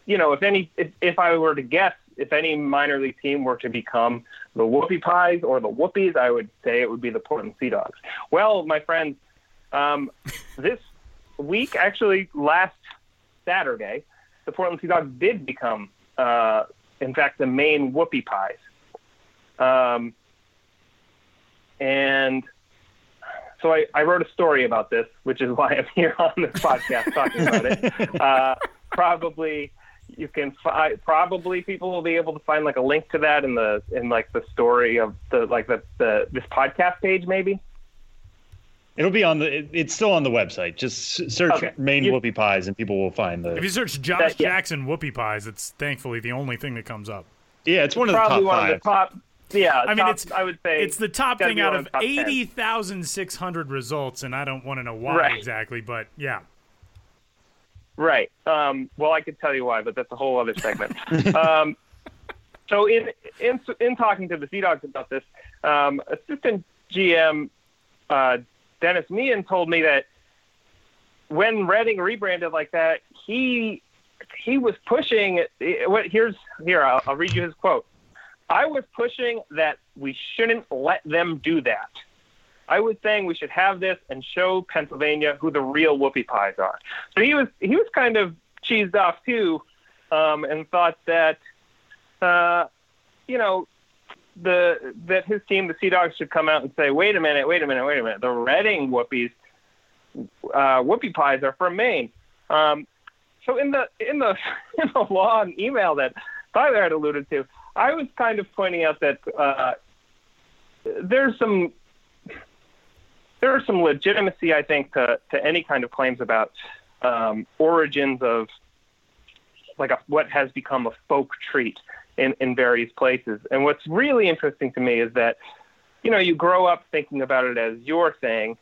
you know, if any, if, if I were to guess, if any minor league team were to become the Whoopie Pies or the Whoopies, I would say it would be the Portland Sea Dogs. Well, my friends, um, this week, actually last Saturday, the Portland Sea Dogs did become, uh, in fact, the Maine Whoopie Pies. Um, and so I, I wrote a story about this, which is why I'm here on this podcast talking about it. Uh, probably you can fi- probably people will be able to find like a link to that in the in like the story of the like the, the this podcast page maybe. It'll be on the. it- it's still on the website. Just search Okay. Maine You- Whoopie Pies, and people will find the. If you search Josh That- yeah. Jackson whoopie pies, it's thankfully the only thing that comes up. Yeah, it's one of the Probably top one five. of the top. Yeah, I mean, top- it's I would say it's the top thing out of the top 10. eighty thousand six hundred results, and I don't want to know why Right. exactly, but yeah. Right. Um, well, I could tell you why, but that's a whole other segment. um, so, in, in in talking to the Sea Dogs about this, um, assistant GM uh, Dennis Meehan told me that when Reading rebranded like that, he he was pushing. What here's here I'll, I'll read you his quote. I was pushing that we shouldn't let them do that. I was saying we should have this and show Pennsylvania who the real whoopie pies are. So he was he was kind of cheesed off too, um, and thought that uh, you know the that his team, the Sea Dogs, should come out and say, wait a minute, wait a minute, wait a minute. The Reading whoopies, uh, whoopie pies are from Maine. Um, so in the in the in the long email that Tyler had alluded to, I was kind of pointing out that uh, there's some there's some legitimacy, I think, to, to any kind of claims about um, origins of like a, what has become a folk treat in, in various places. And what's really interesting to me is that, you know, you grow up thinking about it as your thing,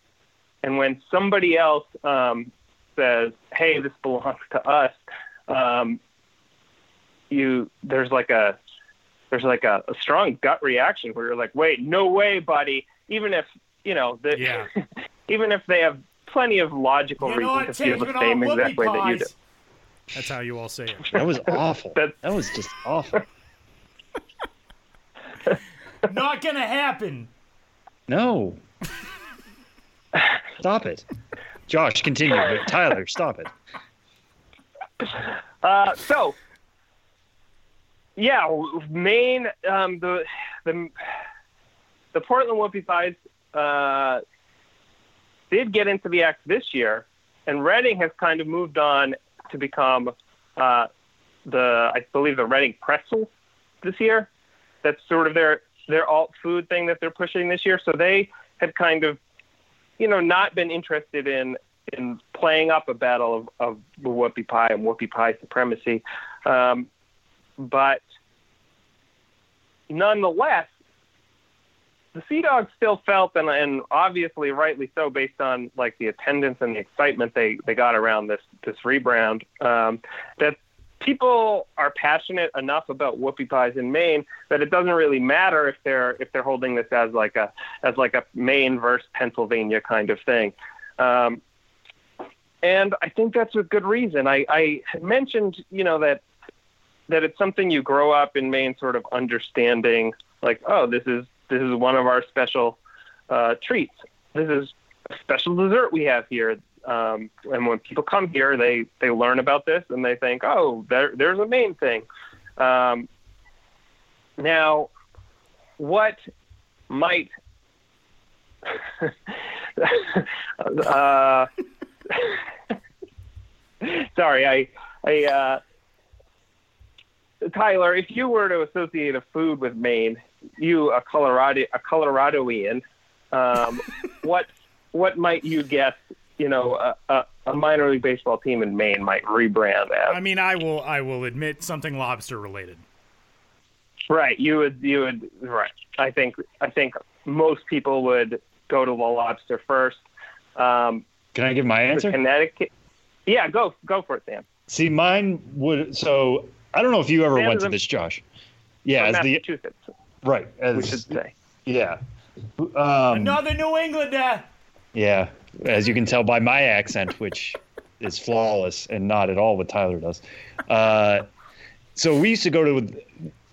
and when somebody else um, says, "Hey, this belongs to us," um, you there's like a there's like a, a strong gut reaction where you're like, "Wait, no way, buddy!" Even if you know that, Yeah. even if they have plenty of logical reasons to feel the same exact way that you do. That's how you all say it. That was awful. That- that was just awful. Not gonna happen. No. Stop it. Josh, continue. But Tyler, stop it. Uh, so, yeah, Maine, um, the the the Portland Whoopie Pies uh, did get into the act this year, and Reading has kind of moved on to become uh, the I believe the Reading Pretzel this year. That's sort of their their alt food thing that they're pushing this year. So they had kind of, you know, not been interested in in playing up a battle of, of the whoopie pie and whoopie pie supremacy. Um, but nonetheless, the Sea Dogs still felt, and, and obviously rightly so, based on like the attendance and the excitement they, they got around this this rebrand, um, that people are passionate enough about whoopie pies in Maine that it doesn't really matter if they're if they're holding this as like a as like a Maine versus Pennsylvania kind of thing. Um, and I think that's a good reason. I, I mentioned, you know, that that it's something you grow up in Maine, sort of understanding, like, oh, this is this is one of our special uh, treats. This is a special dessert we have here. Um, and when people come here, they they learn about this and they think, oh, there, there's a Maine thing. Um, now, what might uh, sorry, I, I, uh, Tyler, if you were to associate a food with Maine, you a Colorado a Coloradoian, um, what what might you guess? You know, a, a, a minor league baseball team in Maine might rebrand as. I mean, I will I will admit something lobster related. Right. You would. You would. Right. I think. I think most people would go to the lobster first. Um, Can I give my answer? Connecticut. Yeah. Go. Go for it, Sam. See, mine would. So I don't know if you ever Sam went to this, Josh. Yeah, From as the Massachusetts, right as we should say. yeah. Um, Another New Englander. Yeah, as you can tell by my accent, which is flawless and not at all what Tyler does. Uh, so we used to go to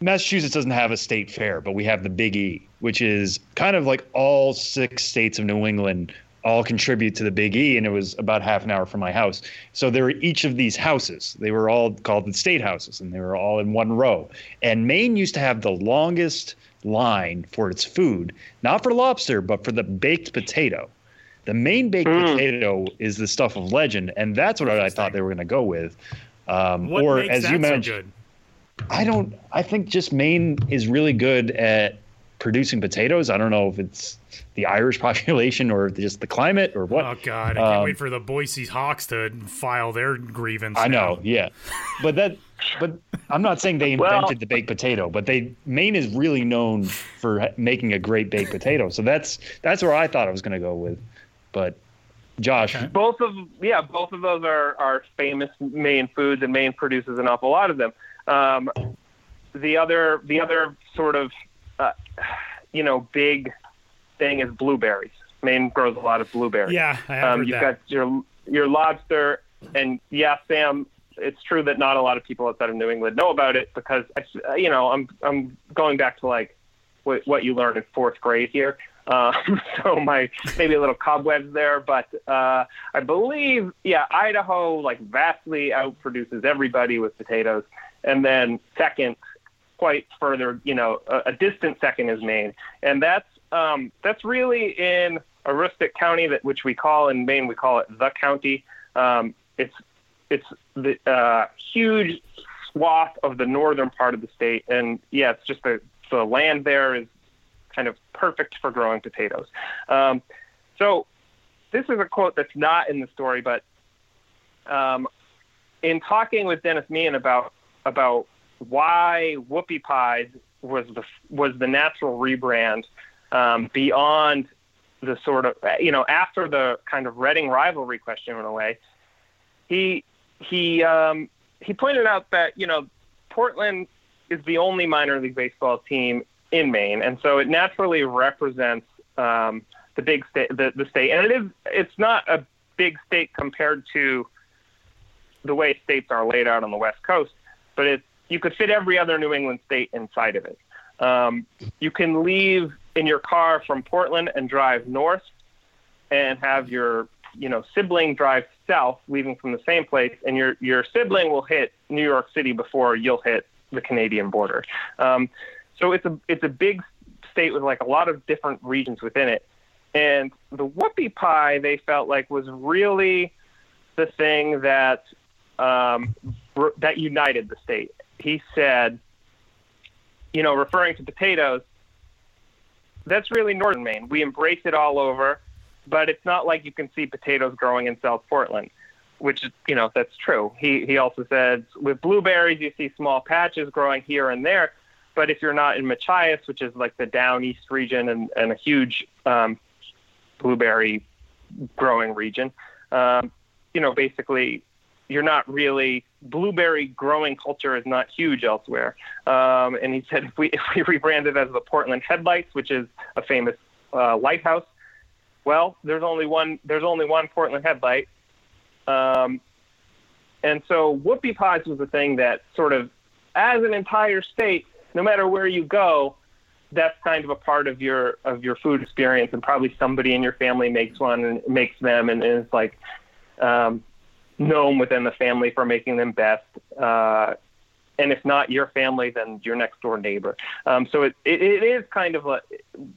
Massachusetts doesn't have a state fair, but we have the Big E, which is kind of like all six states of New England all contribute to the Big E, and it was about half an hour from my house. So there were each of these houses. They were all called the state houses, and they were all in one row. And Maine used to have the longest line for its food, not for lobster, but for the baked potato. The Maine baked Mm. potato is the stuff of legend, and that's what I thought they were going to go with. Um, What or makes as that you so mentioned, good? I don't. I think just Maine is really good at producing potatoes. I don't know if it's the Irish population or just the climate or what. Oh God, I can't Um, wait for the Boise Hawks to file their grievance. I now. know, yeah, but that, but I'm not saying they Well- invented the baked potato, but they Maine is really known for making a great baked potato. So that's that's where I thought I was going to go with, but Josh, Okay. both of yeah, both of those are are famous Maine foods, and Maine produces an awful lot of them. Um, the other the other sort of uh, you know big thing is blueberries. Maine grows a lot of blueberries. Yeah, I have um, heard you've that. got your your lobster, and yeah, Sam. It's true that not a lot of people outside of New England know about it because you know I'm I'm going back to like what, what you learned in fourth grade here. Um, so my maybe a little cobwebs there, but uh, I believe yeah Idaho like vastly outproduces everybody with potatoes, and then second, quite further you know a, a distant second is Maine, and that's um, that's really in Aroostook County that which we call in Maine we call it the county. Um, it's it's the uh, huge swath of the northern part of the state, and yeah, it's just the the land there is kind of perfect for growing potatoes. Um, so this is a quote that's not in the story, but um, in talking with Dennis Meehan about about why whoopie pies was the was the natural rebrand um, beyond the sort of you know after the kind of Reading rivalry question went away, he he um, he pointed out that you know Portland is the only minor league baseball team in Maine, and so it naturally represents um, the big state, the, the state, and it is it's not a big state compared to the way states are laid out on the West Coast, but it's you could fit every other New England state inside of it. Um, you can leave in your car from Portland and drive north, and have your you know sibling drive south, leaving from the same place, and your your sibling will hit New York City before you'll hit the Canadian border. Um, so it's a it's a big state with like a lot of different regions within it, and the whoopie pie they felt like was really the thing that um, that united the state. He said, you know, referring to potatoes, that's really northern Maine. We embrace it all over, but it's not like you can see potatoes growing in South Portland, which you know that's true. He he also said with blueberries you see small patches growing here and there, but if you're not in Machias, which is like the down east region and, and a huge um, blueberry growing region, um, you know, basically you're not really blueberry growing culture is not huge elsewhere. Um, and he said if we if we rebranded as the Portland Headlights, which is a famous uh, lighthouse, well, there's only one there's only one Portland Headlight. Um, and so whoopie pies was a thing that sort of, as an entire state, no matter where you go, that's kind of a part of your of your food experience, and probably somebody in your family makes one and makes them, and, it's like um, known within the family for making them best. Uh, and if not your family, then your next door neighbor. Um, so it, it, it is kind of a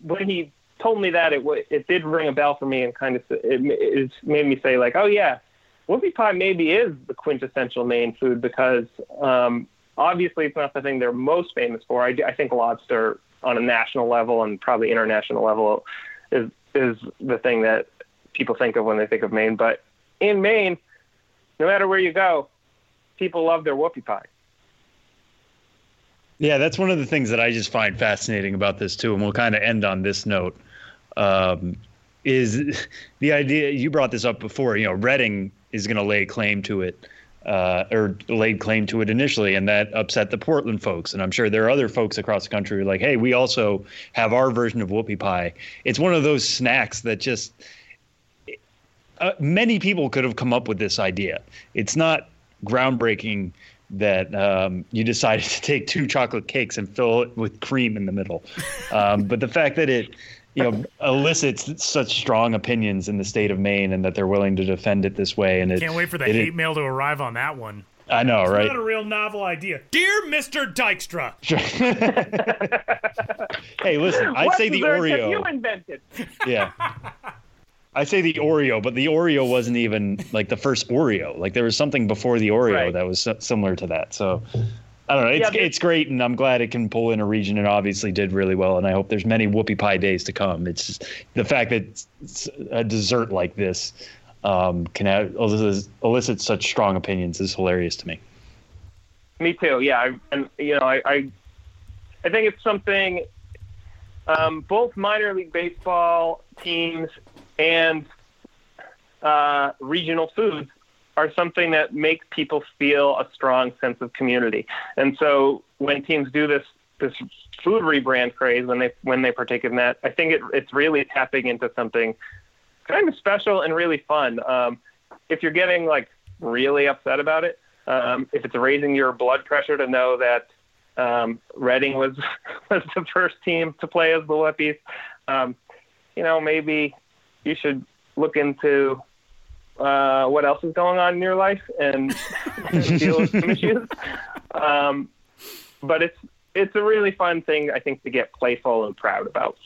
when he told me that it it did ring a bell for me and kind of it, it made me say like, oh yeah, whoopie pie maybe is the quintessential Maine food because um, obviously, it's not the thing they're most famous for. I, I think lobster on a national level and probably international level is is the thing that people think of when they think of Maine. But in Maine, no matter where you go, people love their whoopie pie. Yeah, that's one of the things that I just find fascinating about this too, and we'll kind of end on this note. Um, is the idea you brought this up before? You know, Reading is going to lay claim to it, uh, or laid claim to it initially, and that upset the Portland folks. And I'm sure there are other folks across the country who are like, "Hey, we also have our version of whoopie pie." It's one of those snacks that just uh, many people could have come up with this idea. It's not groundbreaking that um, you decided to take two chocolate cakes and fill it with cream in the middle. Um, but the fact that it, you know, elicits such strong opinions in the state of Maine and that they're willing to defend it this way. And it, Can't wait for the it, hate mail to arrive on that one. I know, right? Not a real novel idea. Dear Mr. Dykstra. hey, listen, I'd what say the Oreo. have you invented? yeah. I say the Oreo, but the Oreo wasn't even like the first Oreo. Like there was something before the Oreo Right. that was si- similar to that. So I don't know. It's Yeah, it's great, and I'm glad it can pull in a region and obviously did really well. And I hope there's many whoopie pie days to come. It's just the fact that a dessert like this um, can have, elicit, elicit such strong opinions is hilarious to me. Me too. Yeah, I, and you know, I, I, I think it's something. Um, both minor league baseball teams and uh, regional foods are something that makes people feel a strong sense of community. And so when teams do this this food rebrand craze when they when they partake in that, I think it, it's really tapping into something kind of special and really fun. Um, if you're getting like really upset about it, um, if it's raising your blood pressure to know that um, Reading was was the first team to play as the Whippies, um, you know maybe you should look into uh, what else is going on in your life and deal with some issues. Um, but it's it's a really fun thing I think to get playful and proud about.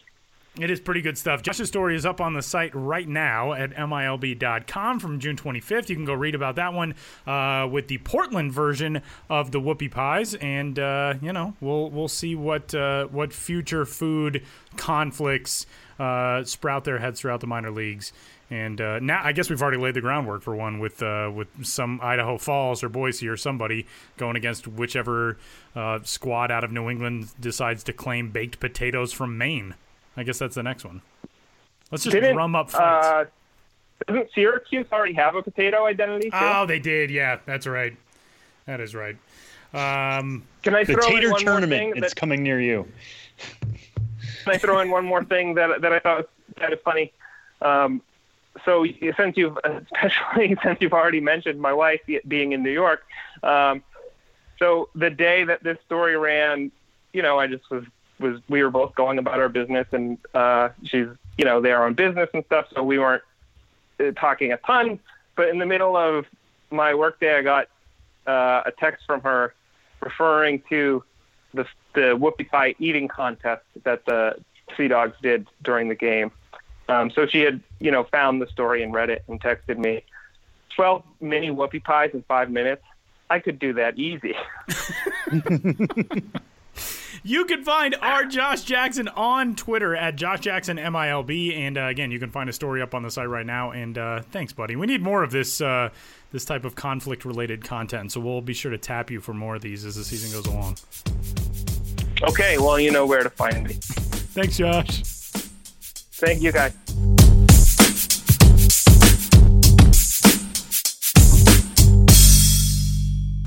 It is pretty good stuff. Josh's story is up on the site right now at MILB.com from June 25th. You can go read about that one uh, with the Portland version of the Whoopie Pies, and uh, you know we'll we'll see what uh, what future food conflicts uh, sprout their heads throughout the minor leagues. And uh, now I guess we've already laid the groundwork for one with uh, with some Idaho Falls or Boise or somebody going against whichever uh, squad out of New England decides to claim baked potatoes from Maine. I guess that's the next one. Let's just Didn't drum up fights. uh, doesn't Syracuse already have a potato identity? Too? oh, they did. Yeah, that's right. That is right. Um, Can I The throw in Tater one more Tournament, thing? it's That, coming near you. can I throw in one more thing that that I thought was kind of funny? Um, so since you've especially since you've already mentioned my wife being in New York, um, so the day that this story ran, you know, I just was was we were both going about our business, and uh, she's you know there on business and stuff, so we weren't uh, talking a ton. But in the middle of my workday, I got uh, a text from her referring to the the whoopie pie eating contest that the Sea Dogs did during the game. Um, so she had, you know, found the story and read it and texted me, 12 mini whoopie pies in five minutes. I could do that easy. you can find our Josh Jackson on Twitter at Josh Jackson MILB, and uh, again, you can find a story up on the site right now. And uh, thanks, buddy. We need more of this uh, this type of conflict related content, so we'll be sure to tap you for more of these as the season goes along. Okay, well, you know where to find me. Thanks, Josh. Thank you, guys.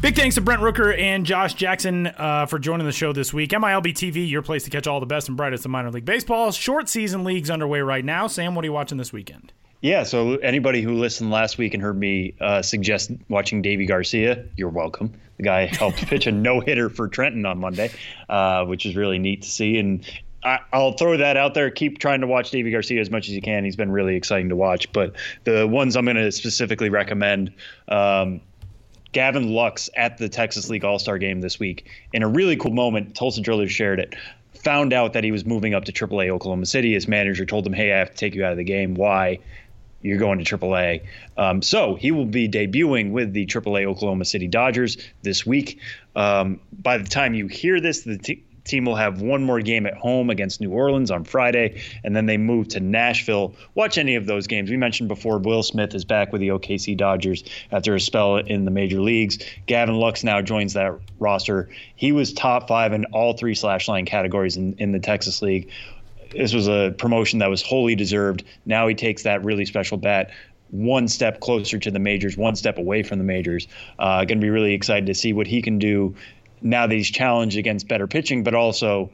Big thanks to Brent Rooker and Josh Jackson uh, for joining the show this week. MILB TV, your place to catch all the best and brightest of minor league baseball. Short season leagues underway right now. Sam, what are you watching this weekend? Yeah, so anybody who listened last week and heard me uh, suggest watching Deivi Garcia, you're welcome. The guy helped pitch a no hitter for Trenton on Monday, uh, which is really neat to see. And I, I'll throw that out there. Keep trying to watch Deivi Garcia as much as you can. He's been really exciting to watch. But the ones I'm going to specifically recommend. Um, Gavin Lux at the Texas League All Star game this week. In a really cool moment, Tulsa Drillers shared it. Found out that he was moving up to AAA Oklahoma City. His manager told him, Hey, I have to take you out of the game. Why? you're going to AAA. Um, so he will be debuting with the AAA Oklahoma City Dodgers this week. Um, by the time you hear this, the team will have one more game at home against New Orleans on Friday, and then they move to Nashville. Watch any of those games. We mentioned before Will Smith is back with the OKC Dodgers after a spell in the major leagues. Gavin Lux now joins that roster. He was top five in all three slash line categories in, in the Texas League. This was a promotion that was wholly deserved. Now he takes that really special bat one step closer to the majors, one step away from the majors. Uh, going to be really excited to see what he can do now that he's challenged against better pitching, but also,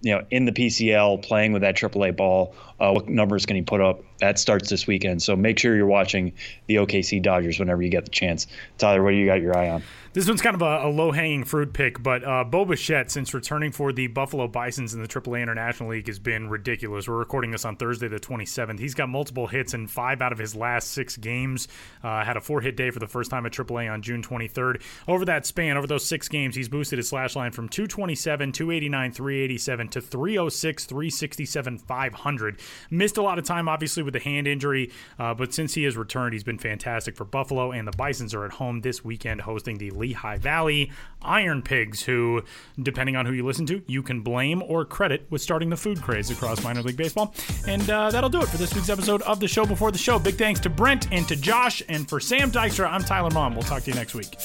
you know, in the PCL playing with that AAA ball. Uh, what numbers can he put up? That starts this weekend. So make sure you're watching the OKC Dodgers whenever you get the chance. Tyler, what do you got your eye on? This one's kind of a, a low hanging fruit pick, but uh, Bo Bichette, since returning for the Buffalo Bisons in the AAA International League, has been ridiculous. We're recording this on Thursday, the 27th. He's got multiple hits in five out of his last six games. Uh, had a four hit day for the first time at AAA on June 23rd. Over that span, over those six games, he's boosted his slash line from 227, 289, 387 to 306, 367, 500. Missed a lot of time, obviously, with the hand injury, uh, but since he has returned, he's been fantastic for Buffalo, and the Bisons are at home this weekend hosting the Lehigh Valley Iron Pigs, who, depending on who you listen to, you can blame or credit with starting the food craze across minor league baseball. And uh, that'll do it for this week's episode of the show before the show. Big thanks to Brent and to Josh, and for Sam Dykstra, I'm Tyler Maun. We'll talk to you next week.